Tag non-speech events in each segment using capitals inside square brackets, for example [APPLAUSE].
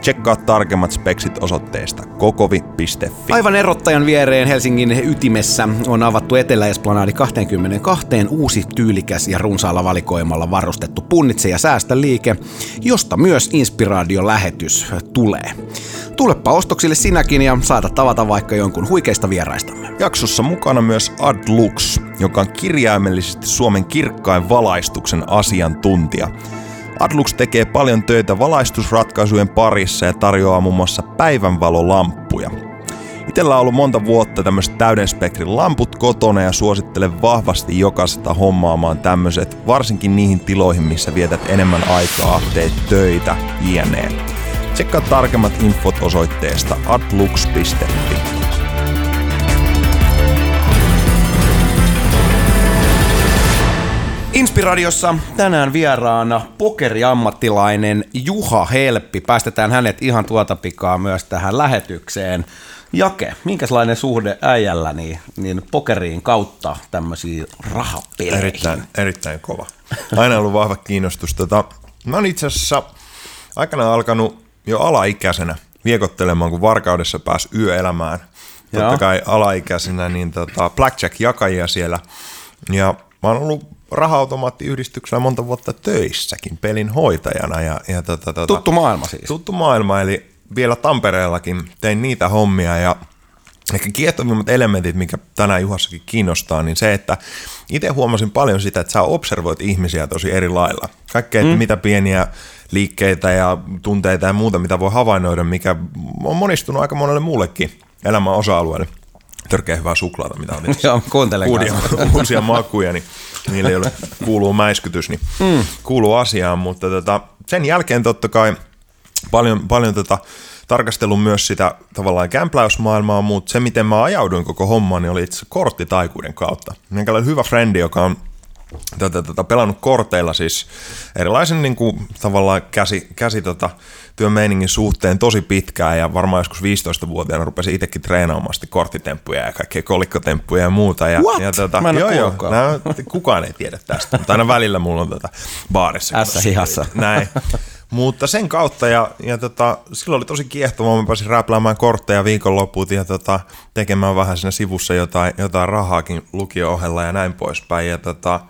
Tsekkaa tarkemmat speksit osoitteesta kokovi.fi. Aivan erottajan viereen Helsingin ytimessä on avattu Etelä-Esplanadi 22 uusi tyylikäs ja runsaalla valikoimalla varustettu punnitse ja säästä liike, josta myös inspiraation lähetys tulee. Tulepa ostoksille sinäkin ja saada tavata vaikka jonkun huikeista vieraistamme. Jaksossa mukana myös Adlux, joka on kirjaimellisesti Suomen kirkkain valaistuksen asiantuntija – Adlux tekee paljon töitä valaistusratkaisujen parissa ja tarjoaa muun muassa päivänvalolamppuja. Itellä on ollut monta vuotta tämmöiset täyden spektrin lamput kotona ja suosittelen vahvasti jokaista hommaamaan tämmöiset, varsinkin niihin tiloihin, missä vietät enemmän aikaa, teet töitä, jne. Tsekkaa tarkemmat infot osoitteesta adlux.fi. Inspiradiossa tänään vieraana pokeriammattilainen Juha Helppi. Päästetään hänet ihan tuota pikaa myös tähän lähetykseen. Jake, minkälainen suhde äijällä niin, niin pokeriin kautta tämmöisiin rahapeleihin? Erittäin, erittäin kova. Aina ollut vahva kiinnostus. Tota, mä oon itse asiassa aikana alkanut jo alaikäisenä viekottelemaan, kun Varkaudessa pääsi yöelämään. Totta Joo. kai alaikäisenä, niin tota, blackjack-jakajia siellä. Ja mä oon ollut raha-automaattiyhdistyksellä monta vuotta töissäkin pelin hoitajana. Ja, ja tota, tota, tuttu maailma siis. Tuttu maailma, eli vielä Tampereellakin tein niitä hommia ja ehkä kiehtovimmat elementit, mikä tänään Juhassakin kiinnostaa, niin se, että itse huomasin paljon sitä, että sä observoit ihmisiä tosi eri lailla. Kaikkea, mm. mitä pieniä liikkeitä ja tunteita ja muuta, mitä voi havainnoida, mikä on monistunut aika monelle muullekin elämän osa-alueelle. Törkeä hyvää suklaata, mitä on [LAUGHS] Joo, kuuntelen uusia, uusia makuja, niin niille, joille kuuluu mäiskytys, niin mm. kuuluu asiaan, mutta tota, sen jälkeen totta kai paljon, paljon tota, tarkastelun myös sitä tavallaan kämpläysmaailmaa, mutta se, miten mä ajauduin koko hommaan, niin oli itse korttitaikuuden kautta. Minkälainen hyvä frendi, joka on tota, tota, pelannut korteilla siis erilaisen niin kuin, tavallaan käsi, käsi tota, työmeiningin suhteen tosi pitkään ja varmaan joskus 15-vuotiaana rupesin itsekin treenaamaan korttitemppuja ja kaikkea kolikkotemppuja ja muuta. Ja, What? ja tota, Mä en joo, joo, nää, kukaan ei tiedä tästä, mutta aina välillä mulla on tota, baarissa. Ässä hihassa. Näin. Mutta sen kautta, ja, ja tota, silloin oli tosi kiehtovaa, mä pääsin räpläämään kortteja viikonloput ja tota, tekemään vähän siinä sivussa jotain, jotain rahaakin lukio-ohella ja näin poispäin. Ja tota,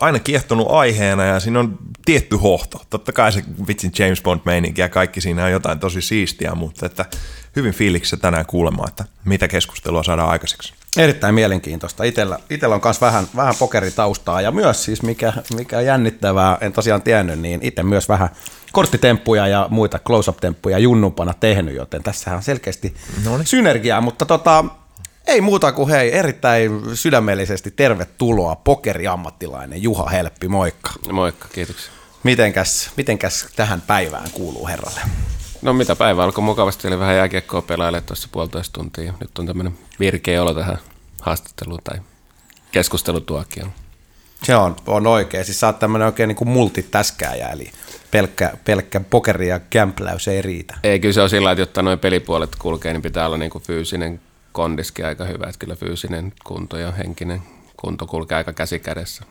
aina kiehtonut aiheena ja siinä on tietty hohto. Totta kai se vitsin James Bond meininki ja kaikki siinä on jotain tosi siistiä, mutta että hyvin fiiliksissä tänään kuulemaan, että mitä keskustelua saadaan aikaiseksi. Erittäin mielenkiintoista. Itellä, itellä on myös vähän, vähän pokeritaustaa ja myös siis mikä, mikä jännittävää, en tosiaan tiennyt, niin itse myös vähän korttitemppuja ja muita close-up-temppuja junnumpana tehnyt, joten tässä on selkeästi Noniin. synergiaa, mutta tota, ei muuta kuin hei, erittäin sydämellisesti tervetuloa pokeriammattilainen Juha Helppi, moikka. Moikka, kiitoksia. Mitenkäs, mitenkäs tähän päivään kuuluu herralle? No mitä päivä alkoi mukavasti, eli vähän jääkiekkoa pelaille tuossa puolitoista tuntia. Nyt on tämmöinen virkeä olo tähän haastatteluun tai keskustelutuokioon. Se on, on oikein. Siis sä oot tämmöinen oikein niin kuin multitäskääjä, eli pelkkä, pelkkä pokeri ja kämpläys ei riitä. Ei, kyllä se on sillä että jotta noin pelipuolet kulkee, niin pitää olla niin kuin fyysinen kondiski aika hyvä, että kyllä fyysinen kunto ja henkinen kunto kulkee aika käsi kädessä.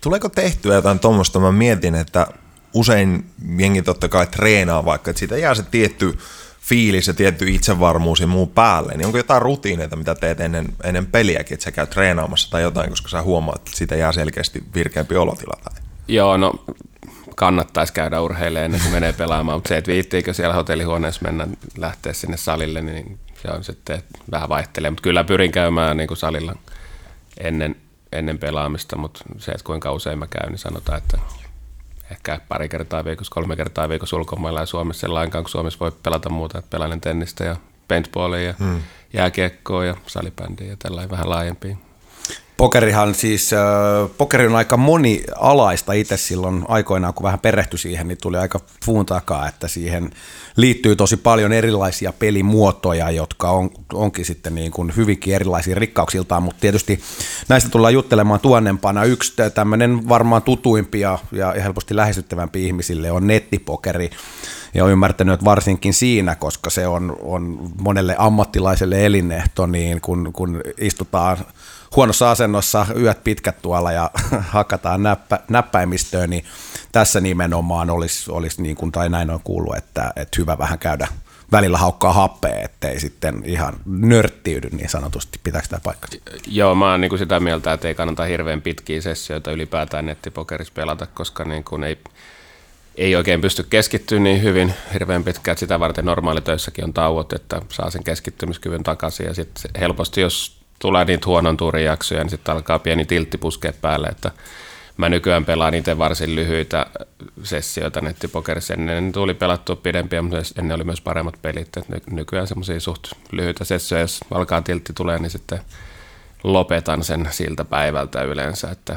Tuleeko tehtyä jotain tuommoista? Mä mietin, että usein jengi totta kai treenaa vaikka, että siitä jää se tietty fiilis ja tietty itsevarmuus ja muu päälle, niin onko jotain rutiineita, mitä teet ennen, ennen peliäkin, että sä käyt treenaamassa tai jotain, koska sä huomaat, että siitä jää selkeästi virkeämpi olotila? Tai? Joo, no kannattaisi käydä urheilemaan ennen kuin menee pelaamaan, mutta se, että viittiinkö siellä hotellihuoneessa mennä lähteä sinne salille, niin se on sitten vähän vaihtelee, mutta kyllä pyrin käymään niin kuin salilla ennen, ennen pelaamista, mutta se, että kuinka usein mä käyn, niin sanotaan, että ehkä pari kertaa viikossa, kolme kertaa viikossa ulkomailla ja Suomessa sellainkaan, kun Suomessa voi pelata muuta, että pelailen tennistä ja paintballia ja hmm. jääkiekkoa ja salibändiä ja tällainen vähän laajempiin Pokerihan siis, äh, pokeri on aika monialaista itse silloin aikoinaan, kun vähän perehtyi siihen, niin tuli aika fuun takaa, että siihen liittyy tosi paljon erilaisia pelimuotoja, jotka on, onkin sitten niin kuin hyvinkin erilaisia rikkauksiltaan, mutta tietysti näistä tullaan juttelemaan tuonnempana. Yksi tämmöinen varmaan tutuimpia ja helposti lähestyttävämpi ihmisille on nettipokeri, ja olen ymmärtänyt, että varsinkin siinä, koska se on, on monelle ammattilaiselle elinehto, niin kun, kun istutaan huonossa asennossa yöt pitkät tuolla ja [LAUGHS] hakataan näppä, näppäimistöön, niin tässä nimenomaan olisi, olisi niin kuin, tai näin on kuullut, että, että hyvä vähän käydä välillä haukkaa happea, ettei sitten ihan nörttiydy niin sanotusti. Pitääkö tämä paikka? Joo, mä oon niin kuin sitä mieltä, että ei kannata hirveän pitkiä sessioita ylipäätään nettipokerissa pelata, koska niin kuin ei, ei oikein pysty keskittymään niin hyvin hirveän pitkään, sitä varten normaalitöissäkin on tauot, että saa sen keskittymiskyvyn takaisin ja sitten helposti, jos tulee niitä huonon tuurin jaksoja, niin sitten alkaa pieni tiltti puskea päälle, että mä nykyään pelaan itse varsin lyhyitä sessioita nettipokerissa. Ennen tuli pelattua pidempiä, mutta ennen oli myös paremmat pelit. että nykyään semmoisia suht lyhyitä sessioja, jos alkaa tiltti tulee, niin sitten lopetan sen siltä päivältä yleensä, että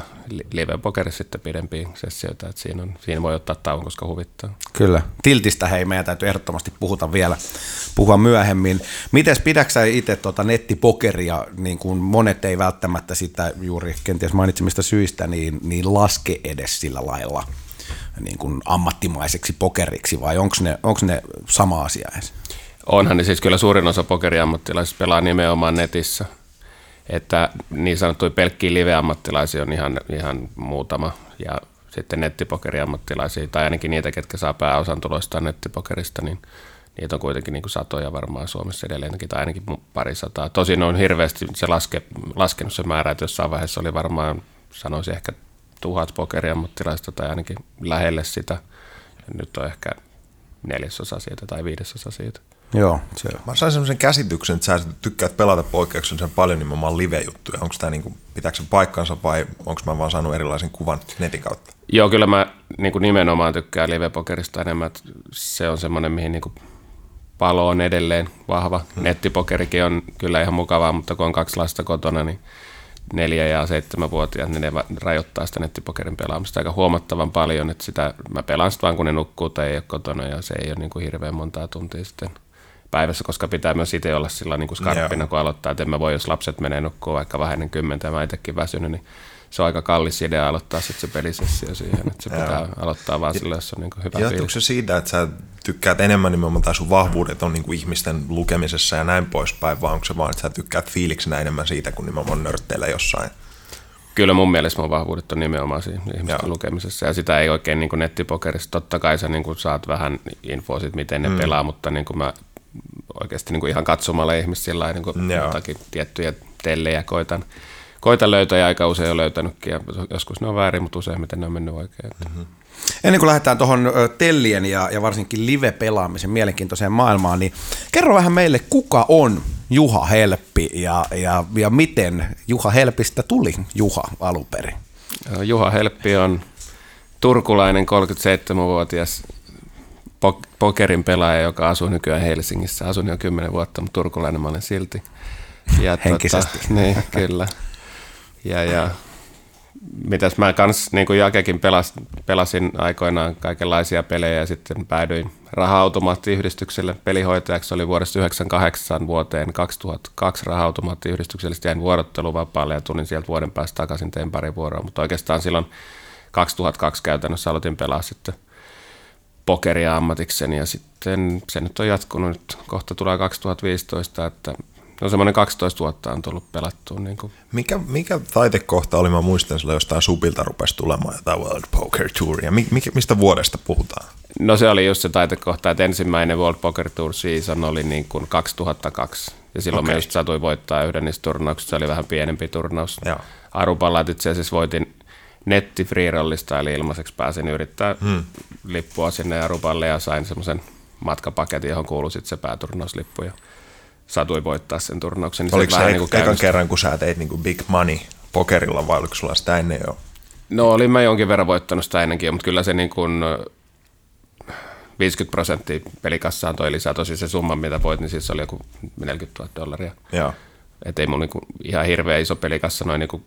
live-pokerissa sitten pidempiä sessioita, että siinä, on, siinä voi ottaa tauon, koska huvittaa. Kyllä. Tiltistä hei, meidän täytyy ehdottomasti puhuta vielä, puhua myöhemmin. Mites pidäksä itse tuota nettipokeria, niin kuin monet ei välttämättä sitä juuri kenties mainitsemista syistä, niin, niin laske edes sillä lailla niin kuin ammattimaiseksi pokeriksi, vai onko ne, onks ne sama asia edes? Onhan niin siis kyllä suurin osa pokeriammattilaisista pelaa nimenomaan netissä – että niin sanottuja pelkkiä live-ammattilaisia on ihan, ihan muutama ja sitten nettipokeriammattilaisia tai ainakin niitä, ketkä saa pääosan tuloista nettipokerista, niin niitä on kuitenkin niin kuin satoja varmaan Suomessa edelleenkin tai ainakin pari sataa. Tosin on hirveästi se laske, laskenut se määrä, että jossain vaiheessa oli varmaan, sanoisin ehkä tuhat pokeriammattilaista tai ainakin lähelle sitä. Ja nyt on ehkä neljäsosa siitä tai viidesosa siitä. Joo, se Mä sain semmoisen käsityksen, että sä tykkäät pelata poikkeuksellisen paljon nimenomaan live-juttuja. Onko tämä niinku, pitääkö se paikkansa vai onko mä vaan saanut erilaisen kuvan netin kautta? Joo, kyllä mä niin kuin nimenomaan tykkään live-pokerista enemmän. Se on semmoinen, mihin niin kuin palo on edelleen vahva. Hmm. Nettipokerikin on kyllä ihan mukavaa, mutta kun on kaksi lasta kotona, niin neljä- ja seitsemänvuotiaat, niin ne rajoittaa sitä nettipokerin pelaamista aika huomattavan paljon, että sitä, mä pelaan sitä vaan kun ne nukkuu tai ei ole kotona ja se ei ole niin kuin hirveän montaa tuntia sitten päivässä, koska pitää myös itse olla sillä niin kuin skarppina, kun aloittaa, että en mä voi, jos lapset menee nukkua vaikka vähän ennen kymmentä ja mä itsekin väsynyt, niin se on aika kallis idea aloittaa sitten se pelisessio siihen, että se pitää aloittaa vaan sillä, jos on niin kuin hyvä Johtuuko se siitä, että sä tykkäät enemmän nimenomaan, tai sun vahvuudet on niin kuin ihmisten lukemisessa ja näin poispäin, vai onko se vaan, että sä tykkäät fiiliksenä enemmän siitä, kun nimenomaan nörtteillä jossain? Kyllä mun mielestä mun vahvuudet on nimenomaan siinä ihmisten Joo. lukemisessa, ja sitä ei oikein niin kuin nettipokerissa. Totta kai sä niin saat vähän infoa siitä, miten ne mm. pelaa, mutta niin kuin mä oikeasti niin kuin ihan katsomalla ihmistä sillä niin kuin jotakin tiettyjä tellejä koitan, koitan löytää ja aika usein on löytänytkin ja joskus ne on väärin, mutta useimmiten ne on mennyt oikein. Mm-hmm. Ennen kuin lähdetään tuohon tellien ja, ja varsinkin live-pelaamisen mielenkiintoiseen maailmaan, niin kerro vähän meille, kuka on Juha Helppi ja, ja, ja miten Juha Helpistä tuli Juha alun perin? Juha Helppi on turkulainen 37-vuotias pokerin pelaaja, joka asuu nykyään Helsingissä. Asun jo kymmenen vuotta, mutta turkulainen mä olen silti. Ja Henkisesti. Tota, [LAUGHS] niin, kyllä. Ja, ja mitäs mä kans, niin kuin Jakekin pelas, pelasin aikoinaan kaikenlaisia pelejä ja sitten päädyin raha-automaattiyhdistykselle pelihoitajaksi. Se oli vuodesta 1998 vuoteen 2002 raha-automaattiyhdistykselle. Sitten jäin vuorotteluvapaalle ja tulin sieltä vuoden päästä takaisin, tein pari vuoroa. Mutta oikeastaan silloin 2002 käytännössä aloitin pelaa sitten – pokeria ammatikseni ja sitten se nyt on jatkunut, nyt kohta tulee 2015, että no semmoinen 12 vuotta on tullut pelattua. Niin kuin. Mikä, mikä taitekohta oli, mä muistan sillä jostain supilta rupesi tulemaan jotain World Poker Tour, ja mi, mi, mistä vuodesta puhutaan? No se oli just se taitekohta, että ensimmäinen World Poker Tour season oli niin kuin 2002, ja silloin okay. me just satuin voittaa yhden niistä turnauksista, se oli vähän pienempi turnaus. Arupallat itse asiassa voitin netti freerollista, eli ilmaiseksi pääsin yrittää hmm. lippua sinne Aruballe ja sain semmoisen matkapaketin, johon kuului sitten se pääturnauslippu ja satuin voittaa sen turnauksen. Niin Oliko se, se niin ekan kerran, kun sä teit niin kuin big money pokerilla vai oliko sulla sitä ennen jo? No olin mä jonkin verran voittanut sitä ennenkin, mutta kyllä se niin kuin 50 prosenttia pelikassaan toi lisää. Tosi se summa, mitä voit, niin siis oli joku 40 000 dollaria. Joo. Et ei mun niinku ihan hirveä iso pelikassa noin niinku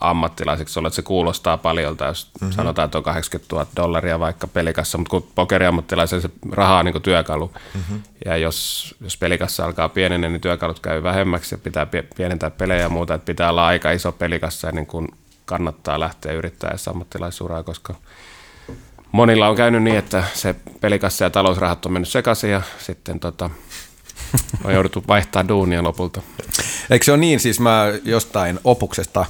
ammattilaiseksi olla, että se kuulostaa paljolta, jos mm-hmm. sanotaan, että on 80 000 dollaria vaikka pelikassa, mutta kun pokeriammattilaisen se raha on niin työkalu, mm-hmm. ja jos, jos pelikassa alkaa pienenä, niin työkalut käy vähemmäksi ja pitää pienentää pelejä ja muuta, että pitää olla aika iso pelikassa ennen kuin kannattaa lähteä yrittämään ammattilaisuraa, koska monilla on käynyt niin, että se pelikassa ja talousrahat on mennyt sekaisin ja sitten tota, [LAUGHS] on jouduttu vaihtaa duunia lopulta. Eikö se ole niin, siis mä jostain opuksesta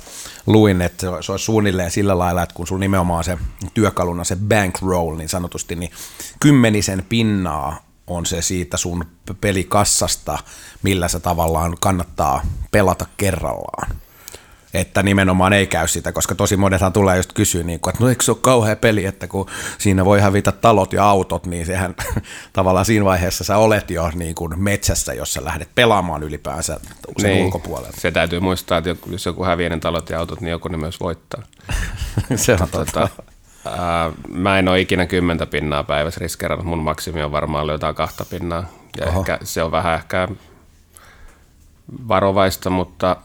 luin, että se olisi suunnilleen sillä lailla, että kun sulla nimenomaan se työkaluna se bankroll niin sanotusti, niin kymmenisen pinnaa on se siitä sun pelikassasta, millä se tavallaan kannattaa pelata kerrallaan että nimenomaan ei käy sitä, koska tosi monethan tulee just kysyä, niin kuin, että no eikö se ole kauhea peli, että kun siinä voi hävitä talot ja autot, niin sehän [LAUGHS] tavallaan siinä vaiheessa sä olet jo niin kuin metsässä, jos sä lähdet pelaamaan ylipäänsä sen niin, ulkopuolella. Se täytyy muistaa, että jos joku häviää ne talot ja autot, niin joku ne myös voittaa. [LAUGHS] se on totta. Ää, mä en ole ikinä kymmentä pinnaa päivässä riskeerannut, mun maksimi on varmaan jotain kahta pinnaa. Ja ehkä, se on vähän ehkä varovaista, mutta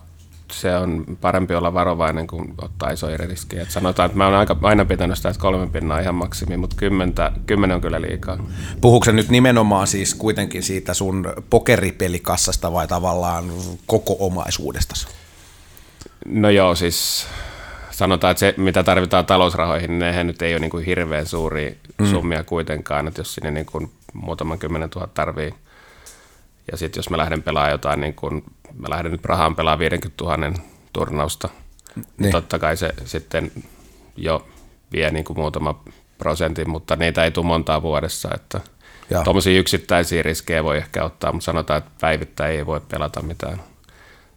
se on parempi olla varovainen kuin ottaa isoja riskejä. Et sanotaan, että mä oon aika, aina pitänyt sitä, että kolme pinnaa ihan maksimi, mutta kymmentä, kymmenen on kyllä liikaa. Puhuuko nyt nimenomaan siis kuitenkin siitä sun pokeripelikassasta vai tavallaan koko omaisuudestasi? No joo, siis sanotaan, että se mitä tarvitaan talousrahoihin, niin nehän nyt ei ole niin kuin hirveän suuria mm. summia kuitenkaan, että jos sinne niin kuin muutaman kymmenen tuhat tarvii ja sitten jos mä lähden pelaamaan jotain, niin kun mä lähden nyt Prahaan pelaamaan 50 000 turnausta, niin. niin totta kai se sitten jo vie niin kuin muutama prosentin, mutta niitä ei tule montaa vuodessa, että tuommoisia yksittäisiä riskejä voi ehkä ottaa, mutta sanotaan, että päivittäin ei voi pelata mitään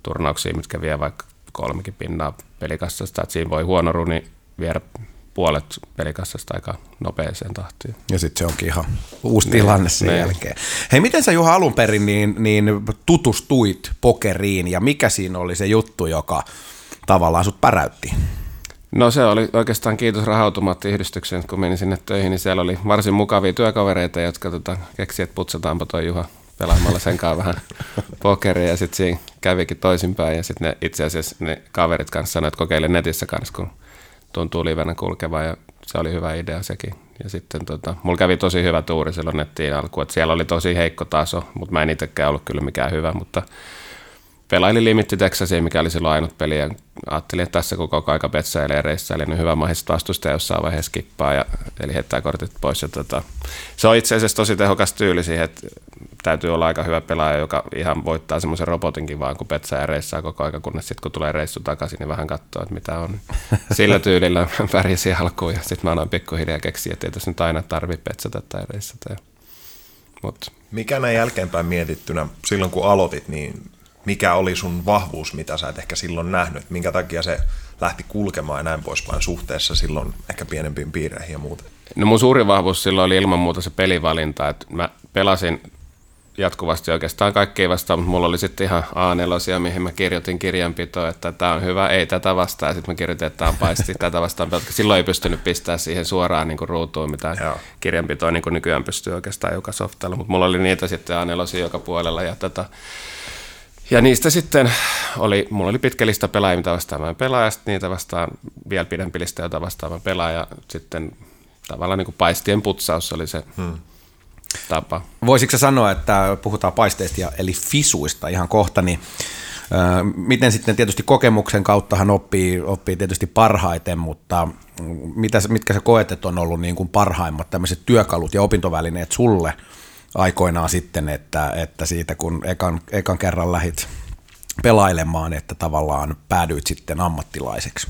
turnauksia, mitkä vie vaikka kolmekin pinnaa pelikassasta, että siinä voi huono runi viedä puolet pelikassasta aika nopeeseen tahtiin. Ja sitten se onkin ihan uusi niin, tilanne sen niin. jälkeen. Hei, miten sä Juha alun perin niin, niin tutustuit pokeriin ja mikä siinä oli se juttu, joka tavallaan sut päräytti? No se oli oikeastaan kiitos rahautomaattiyhdistyksen, kun menin sinne töihin, niin siellä oli varsin mukavia työkavereita, jotka tota, keksi, että putsataanpa toi Juha pelaamalla sen kanssa vähän [LAUGHS] pokeria ja sitten siinä kävikin toisinpäin ja sitten ne itse asiassa ne kaverit kanssa sanoivat, että kokeile netissä kanssa, kun tuntuu livenä kulkeva ja se oli hyvä idea sekin. Ja sitten tota, mulla kävi tosi hyvä tuuri silloin nettiin alkuun, että siellä oli tosi heikko taso, mutta mä en itsekään ollut kyllä mikään hyvä, mutta pelaili Limitti Texasia, mikä oli silloin ainut peli, ja ajattelin, että tässä koko aika petsäilee reissä, eli niin hyvä mahdollista vastustaja jossain vaiheessa kippaa, ja, eli heittää kortit pois. Ja tota, se on itse asiassa tosi tehokas tyyli siihen, että täytyy olla aika hyvä pelaaja, joka ihan voittaa semmoisen robotinkin vaan, kun petsää reissaa koko aika, kunnes sitten kun tulee reissu takaisin, niin vähän katsoo, että mitä on. Sillä tyylillä [LAUGHS] pärjäsin alkuun, ja sitten mä annan pikkuhiljaa keksiä, että ei tässä nyt aina tarvitse petsata tai reissata. Mut. Mikä näin jälkeenpäin mietittynä, silloin kun aloitit, niin mikä oli sun vahvuus, mitä sä et ehkä silloin nähnyt, minkä takia se lähti kulkemaan ja näin poispäin suhteessa silloin ehkä pienempiin piireihin ja muuta? No mun suuri vahvuus silloin oli ilman muuta se pelivalinta, että mä pelasin jatkuvasti oikeastaan kaikkea vastaan, mutta mulla oli sitten ihan A4, mihin mä kirjoitin kirjanpitoa, että tämä on hyvä, ei tätä vastaan, ja sitten mä kirjoitin, että tämä on paisti, [LAUGHS] tätä vastaan, mutta silloin ei pystynyt pistämään siihen suoraan niin kuin ruutuun, mitä Joo. kirjanpitoa niin kuin nykyään pystyy oikeastaan joka softalla, mutta mulla oli niitä sitten A4 joka puolella, ja tätä, ja niistä sitten oli, mulla oli pitkä lista pelaajia, mitä vastaan mä pelaan, ja niitä vastaan vielä pidempi lista, jota vastaan mä pelaan, ja sitten tavallaan niin kuin paistien putsaus oli se hmm. tapa. Voisitko sanoa, että puhutaan paisteista, ja, eli fisuista ihan kohta, niin Miten sitten tietysti kokemuksen kauttahan oppii, oppii tietysti parhaiten, mutta mitä, mitkä sä koet, että on ollut niin kuin parhaimmat tämmöiset työkalut ja opintovälineet sulle – aikoinaan sitten, että, että siitä kun ekan, ekan kerran lähit pelailemaan, että tavallaan päädyit sitten ammattilaiseksi?